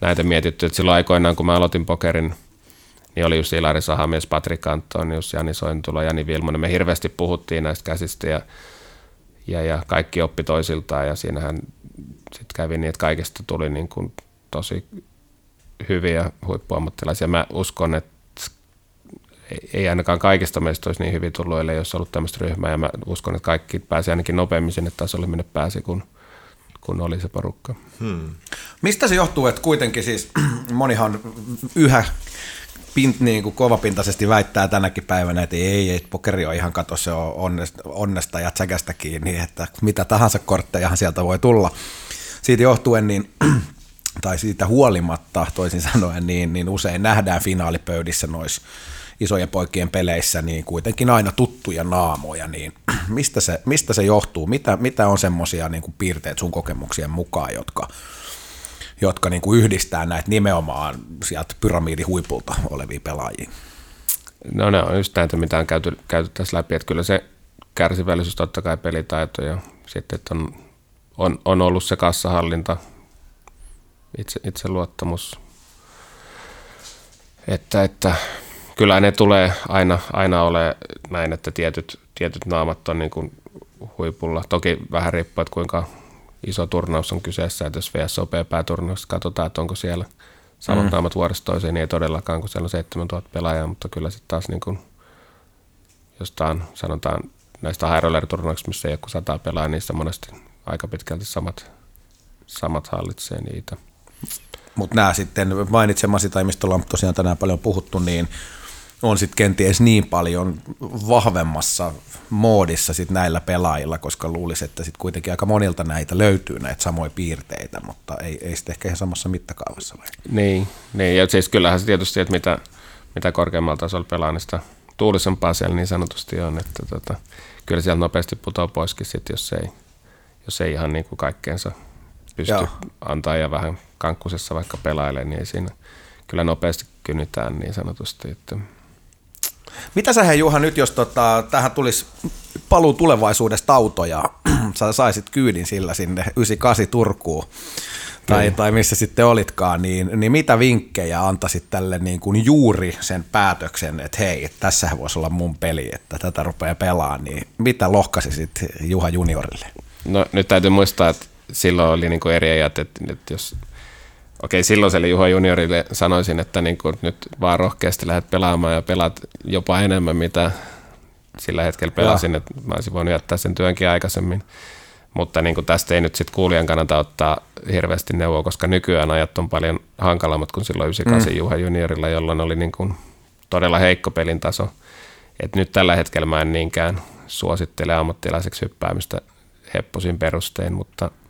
näitä mietitty, että silloin aikoinaan, kun mä aloitin pokerin, niin oli just Ilari Sahamies, Patrik Antonius, Jani Sointulo, Jani Vilmonen. Me hirveästi puhuttiin näistä käsistä ja, ja, ja kaikki oppi toisiltaan ja siinähän sitten kävi niin, että kaikista tuli niin kuin tosi hyviä huippuammattilaisia. Mä uskon, että ei ainakaan kaikista meistä olisi niin hyvin tullut, ellei olisi ollut tämmöistä ryhmää. Ja mä uskon, että kaikki pääsi ainakin nopeammin sinne tasolle, minne pääsi, kun, kun oli se porukka. Hmm. Mistä se johtuu, että kuitenkin siis [CLEARS THROAT] monihan yhä pint, niin kuin kovapintaisesti väittää tänäkin päivänä, että ei, ei pokeri on ihan kato, se on onnesta, ja tsäkästä kiinni, että mitä tahansa korttejahan sieltä voi tulla. Siitä johtuen, niin [CLEARS THROAT] tai siitä huolimatta toisin sanoen, niin, niin usein nähdään finaalipöydissä noissa isojen poikien peleissä niin kuitenkin aina tuttuja naamoja, niin [CLEARS THROAT] mistä se, mistä se johtuu? Mitä, mitä on semmoisia niin piirteet sun kokemuksien mukaan, jotka, jotka niin kuin yhdistää näitä nimenomaan sieltä pyramidihuipulta olevia pelaajia? No ne on just näitä, mitä on käyty, käyty tässä läpi, että kyllä se kärsivällisyys, totta kai pelitaito ja sitten, että on, on, on ollut se kassahallinta, itse, itseluottamus, että, että kyllä ne tulee aina, aina ole näin, että tietyt, tietyt naamat on niin kuin huipulla. Toki vähän riippuu, että kuinka iso turnaus on kyseessä, että jos VSOP-pääturnauksessa katsotaan, että onko siellä samat mm. naamat vuodesta toiseen, niin ei todellakaan, kun siellä on 7000 pelaajaa, mutta kyllä sitten taas niin kuin jostain, sanotaan näistä high turnauksista missä ei ole kuin sata pelaajaa, niissä monesti aika pitkälti samat, samat hallitsee niitä. Mutta nämä sitten mainitsemasi, tai mistä ollaan tosiaan tänään paljon puhuttu, niin on sitten kenties niin paljon vahvemmassa moodissa sit näillä pelaajilla, koska luulisi, että sitten kuitenkin aika monilta näitä löytyy näitä samoja piirteitä, mutta ei, ei sitten ehkä ihan samassa mittakaavassa. Vai? Niin, niin, ja siis kyllähän se tietysti, että mitä, mitä korkeammalla tasolla pelaa, niin sitä tuulisempaa siellä niin sanotusti on, että tota, kyllä sieltä nopeasti putoaa poiskin sit, jos ei, jos ei ihan niin kuin kaikkeensa pysty Joo. antaa ja vähän kankkusessa vaikka pelailee, niin ei siinä kyllä nopeasti kynytään niin sanotusti. Että. Mitä sä hei Juha nyt, jos tota, tähän tulisi paluu tulevaisuudesta auto ja [CLEARS THROAT] sä saisit kyydin sillä sinne 98 Turkuun, tai, niin. tai missä sitten olitkaan, niin, niin mitä vinkkejä antaisit tälle niin kuin juuri sen päätöksen, että hei, tässä voisi olla mun peli, että tätä rupeaa pelaamaan, niin mitä lohkasisit Juha juniorille? No nyt täytyy muistaa, että silloin oli niin kuin eri ajat, että, että jos okei, silloiselle Juha juniorille sanoisin, että niin kuin nyt vaan rohkeasti lähdet pelaamaan ja pelaat jopa enemmän, mitä sillä hetkellä pelasin, ja. että mä olisin voinut jättää sen työnkin aikaisemmin. Mutta niin kuin tästä ei nyt sitten kuulijan kannata ottaa hirveästi neuvoa, koska nykyään ajat on paljon hankalammat kuin silloin 98 mm. Juha juniorilla, jolloin oli niin kuin todella heikko pelin taso. Et nyt tällä hetkellä mä en niinkään suosittele ammattilaiseksi hyppäämistä hepposin perustein, mutta –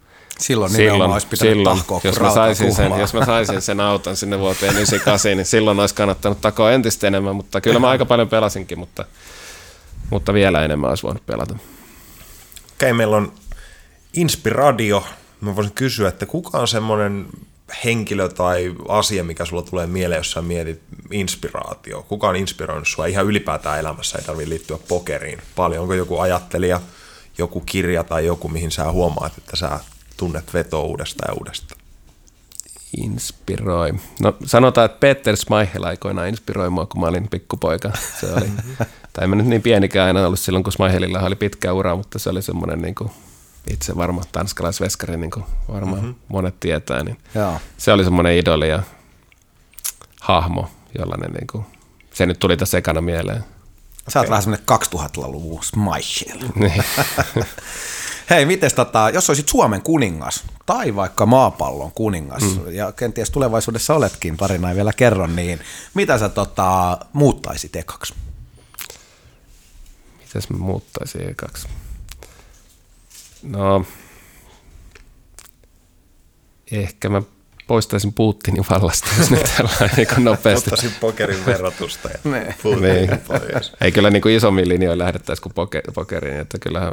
Silloin silloin, olisi pitänyt silloin, tahkoa, jos mä, saisin sen, jos mä saisin sen auton sinne vuoteen 98, niin silloin olisi kannattanut takoa entistä enemmän, mutta kyllä mä aika paljon pelasinkin, mutta, mutta vielä enemmän olisi voinut pelata. Okei, okay, meillä on Inspiradio. Mä voisin kysyä, että kuka on semmoinen henkilö tai asia, mikä sulla tulee mieleen, jos sä mietit inspiraatio? Kuka on inspiroinut sua ihan ylipäätään elämässä? Ei tarvitse liittyä pokeriin paljon. Onko joku ajattelija, joku kirja tai joku, mihin sä huomaat, että sä tunnet vetoa uudestaan ja uudestaan? Inspiroi. No sanotaan, että Peter Smeichel aikoinaan inspiroi mua, kun mä olin pikkupoika. Se oli, [LAUGHS] tai mä nyt niin pienikään aina ollut silloin, kun Smeihelilla oli pitkä ura, mutta se oli semmoinen niin kuin, itse varma tanskalaisveskari, niin kuin varmaan mm-hmm. monet tietää. Niin se oli semmoinen idoli ja hahmo. jollainen niin kuin, se nyt tuli tässä ekana mieleen. Sä oot vähän semmoinen 2000-luvun smashel. Niin. [LAUGHS] Hei, mites tota, jos olisit Suomen kuningas tai vaikka maapallon kuningas, mm. ja kenties tulevaisuudessa oletkin, tarina ei vielä kerron, niin mitä sä tota, muuttaisit ekaksi? Mitäs mä muuttaisin ekaksi? No, ehkä mä poistaisin Putinin vallasta, jos nyt [LAUGHS] tällainen niin nopeasti. Ottaisin pokerin verotusta ja [LAUGHS] Ne. Putinin Niin. pois. Ei kyllä niin kuin isommin linjoin lähdettäisiin kuin poke- pokeriin, että kyllähän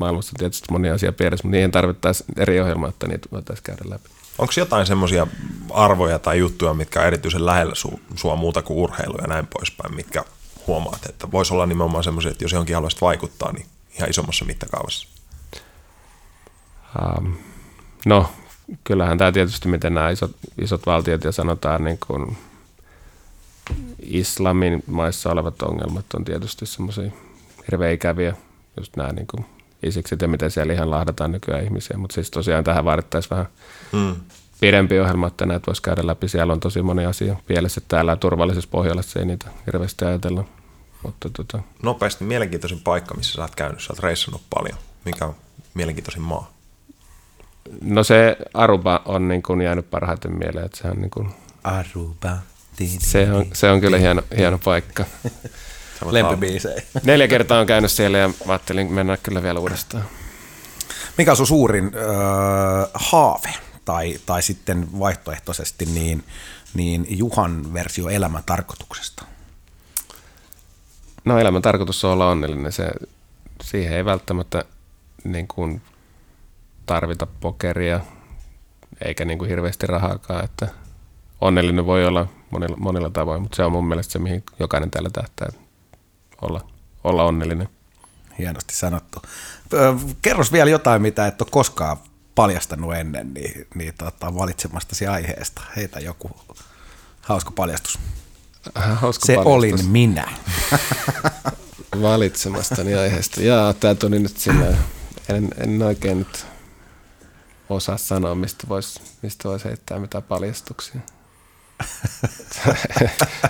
maailmassa on tietysti moni asia pienessä, mutta niihin tarvittaisiin eri ohjelma, että niitä voitaisiin käydä läpi. Onko jotain semmoisia arvoja tai juttuja, mitkä on erityisen lähellä su, sua muuta kuin urheilu ja näin poispäin, mitkä huomaat, että voisi olla nimenomaan semmoisia, että jos johonkin haluaisit vaikuttaa, niin ihan isommassa mittakaavassa. Um, no, kyllähän tämä tietysti, miten nämä isot, isot valtiot ja sanotaan niin kuin islamin maissa olevat ongelmat on tietysti semmoisia hirveän ikäviä, just nämä niin kuin isikset ja miten siellä ihan lahdataan nykyään ihmisiä, mutta siis tosiaan tähän vaadittaisiin vähän Mm. pidempi ohjelma, että näitä voisi käydä läpi. Siellä on tosi moni asia pielessä täällä turvallisessa Pohjolassa ei niitä hirveästi ajatella. Mutta tota, Nopeasti mielenkiintoisin paikka, missä sä oot käynyt, sä oot reissannut paljon. Mikä on mielenkiintoisin maa? no se Aruba on niin kuin jäänyt parhaiten mieleen, että sehän niin kuin, Aruba. se, on, se on kyllä hieno, hieno paikka. [LAUGHS] Lempibiisejä. [LAUGHS] Neljä kertaa on käynyt siellä ja mä ajattelin mennä kyllä vielä uudestaan. Mikä on sun suurin öö, haave tai, tai sitten vaihtoehtoisesti niin, niin Juhan versio elämän tarkoituksesta? No elämän tarkoitus on olla onnellinen. Se, siihen ei välttämättä niin kuin tarvita pokeria eikä niin kuin hirveästi rahaakaan. Että onnellinen voi olla monilla, monilla tavoin, mutta se on mun mielestä se, mihin jokainen täällä tähtää olla, olla onnellinen. Hienosti sanottu. Kerros vielä jotain, mitä et ole koskaan paljastanut ennen, niin, niin tota, valitsemastasi aiheesta. Heitä joku hauska paljastus. Hauska Se paljastus olin minä. [LAUGHS] valitsemastani aiheesta. Jaa, tää tuli nyt sillä en, en oikein nyt osaa sanoa, mistä voisi mistä vois heittää mitään paljastuksia.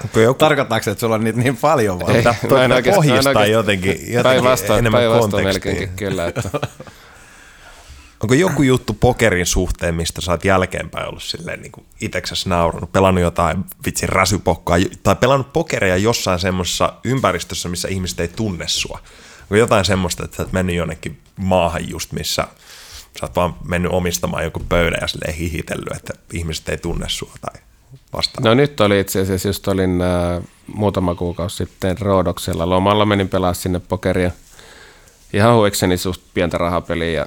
Onko joku Tarkoittaako se, että sulla on niitä niin paljon vai? Ei, Tämä- mä en oikeastaan- pohjistaa oikeastaan- jotenkin- jotenkin päinvastoin, enemmän päinvastoin kontekstia. melkeinkin kyllä. Että, [LAUGHS] Onko joku juttu pokerin suhteen, mistä sä oot jälkeenpäin ollut silleen niin itseksesi naurannut, pelannut jotain vitsin räsypokkaa, tai pelannut pokeria jossain semmoisessa ympäristössä, missä ihmiset ei tunne sua? Onko jotain semmoista, että sä oot mennyt jonnekin maahan just, missä sä oot vaan mennyt omistamaan joku pöydän ja silleen hihitellyt, että ihmiset ei tunne sua tai vastaavaa? no nyt oli itse asiassa, just olin äh, muutama kuukausi sitten Roodoksella lomalla, menin pelaa sinne pokeria. Ihan huikseni suht pientä rahapeliä ja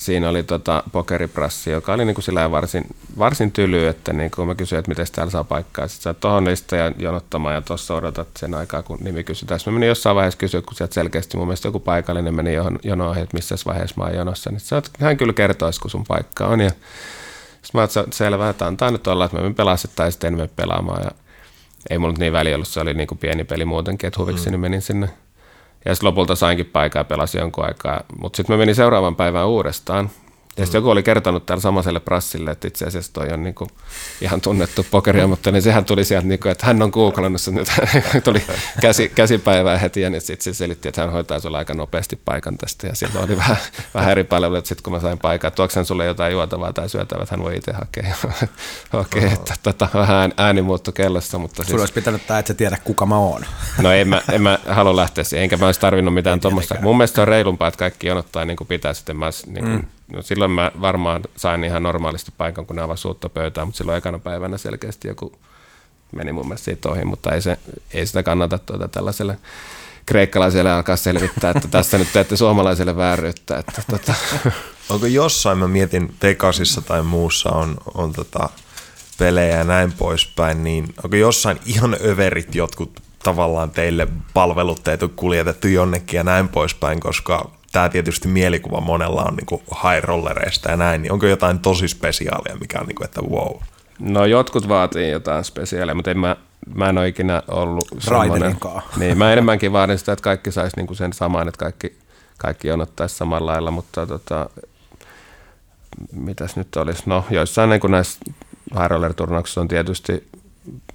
siinä oli tota pokeriprassi, joka oli niinku sillä varsin, varsin tyly, että niinku mä kysyin, että miten täällä saa paikkaa. Sitten sä tohon lista ja jonottamaan ja tuossa odotat sen aikaa, kun nimi kysytään. Sitten mä menin jossain vaiheessa kysyä, kun sieltä selkeästi mun mielestä joku paikallinen meni johon, jonoon, että missä vaiheessa mä oon jonossa. Niin sä oot, hän kyllä kertoisi, kun sun paikka on. Ja sitten mä oon selvä, että antaa nyt olla, että mä menen pelaa sit tai sitten en mene pelaamaan. Ja ei mulla nyt niin väliä ollut, se oli niin kuin pieni peli muutenkin, että huviksi mm. menin sinne. Ja sitten lopulta sainkin paikaa ja pelasin jonkun aikaa. Mutta sitten mä menin seuraavan päivän uudestaan. Ja sitten joku oli kertonut täällä samaiselle prassille, että itse asiassa toi on niinku ihan tunnettu pokeria, mutta niin sehän tuli sieltä, niinku, että hän on googlannut sen nyt. [LAUGHS] tuli käsi, käsipäivää heti ja niin sitten se selitti, että hän hoitaa sulle aika nopeasti paikan tästä. Ja silloin oli vähän, [LAUGHS] vähän eri palveluita. Sitten kun mä sain paikan, että tuoksen sulle jotain juotavaa tai syötävää, että hän voi itse hakea. [LAUGHS] Okei, okay, että tota, vähän ääni muuttui kellossa, mutta Sulla siis, olisi pitänyt tää, että sä tiedä kuka mä oon. No en mä, en mä halua lähteä siihen, enkä mä olisi tarvinnut mitään tuommoista. Mun mielestä on reilumpaa, että kaikki jonottaa niin kuin pitää sitten. Mä, ois niin kuin, mm. No silloin mä varmaan sain ihan normaalisti paikan, kun ne avasi uutta pöytää, mutta silloin ekana päivänä selkeästi joku meni mun mielestä siitä ohi, mutta ei, se, ei sitä kannata tuota tällaiselle kreikkalaiselle alkaa selvittää, että tässä nyt teette suomalaiselle vääryyttä. Että, tota, [LAUGHS] Onko jossain, mä mietin Vegasissa tai muussa on, on tota pelejä ja näin poispäin, niin onko jossain ihan överit jotkut tavallaan teille palvelutteet on kuljetettu jonnekin ja näin poispäin, koska tämä tietysti mielikuva monella on niinku high rollereista ja näin, niin onko jotain tosi spesiaalia, mikä on niinku, että wow. No jotkut vaatii jotain spesiaalia, mutta en mä, mä en ole ikinä ollut semmoinen. [LAUGHS] Niin, mä enemmänkin vaadin sitä, että kaikki saisi niinku sen saman, että kaikki, kaikki jonottaisi samalla lailla, mutta tota, mitäs nyt olisi? No joissain niin näissä high roller turnauksissa on tietysti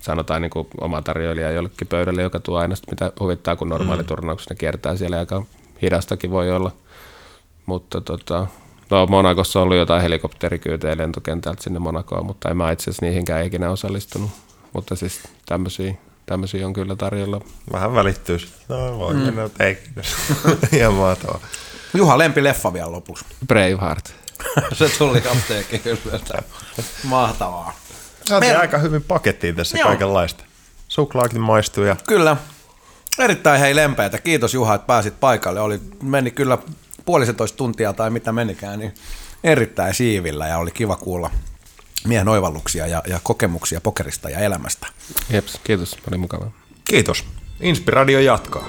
sanotaan niin kuin oma tarjoilija jollekin pöydälle, joka tuo aina sitä, mitä huvittaa, kun normaali mm. turnauksessa ne kiertää siellä aika hidastakin voi olla. Mutta tota, no Monakossa on ollut jotain helikopterikyytejä lentokentältä sinne Monakoon, mutta en mä itse asiassa niihinkään ikinä osallistunut. Mutta siis tämmöisiä, tämmöisiä on kyllä tarjolla. Vähän välittyy. No voi mm. mennä. [LAUGHS] Ihan mahtavaa. Juha Lempi leffa vielä lopuksi. Braveheart. [LAUGHS] Se tuli apteekin hyllyltä. Mahtavaa. Saatiin Mer- aika hyvin pakettiin tässä Joo. kaikenlaista. Suklaakin maistuu ja... Kyllä. Erittäin hei lempeitä. Kiitos Juha, että pääsit paikalle. Oli, meni kyllä puolisentoista tuntia tai mitä menikään, niin erittäin siivillä ja oli kiva kuulla miehen oivalluksia ja, ja kokemuksia pokerista ja elämästä. Jeps, kiitos. Oli mukavaa. Kiitos. Inspiradio jatkaa.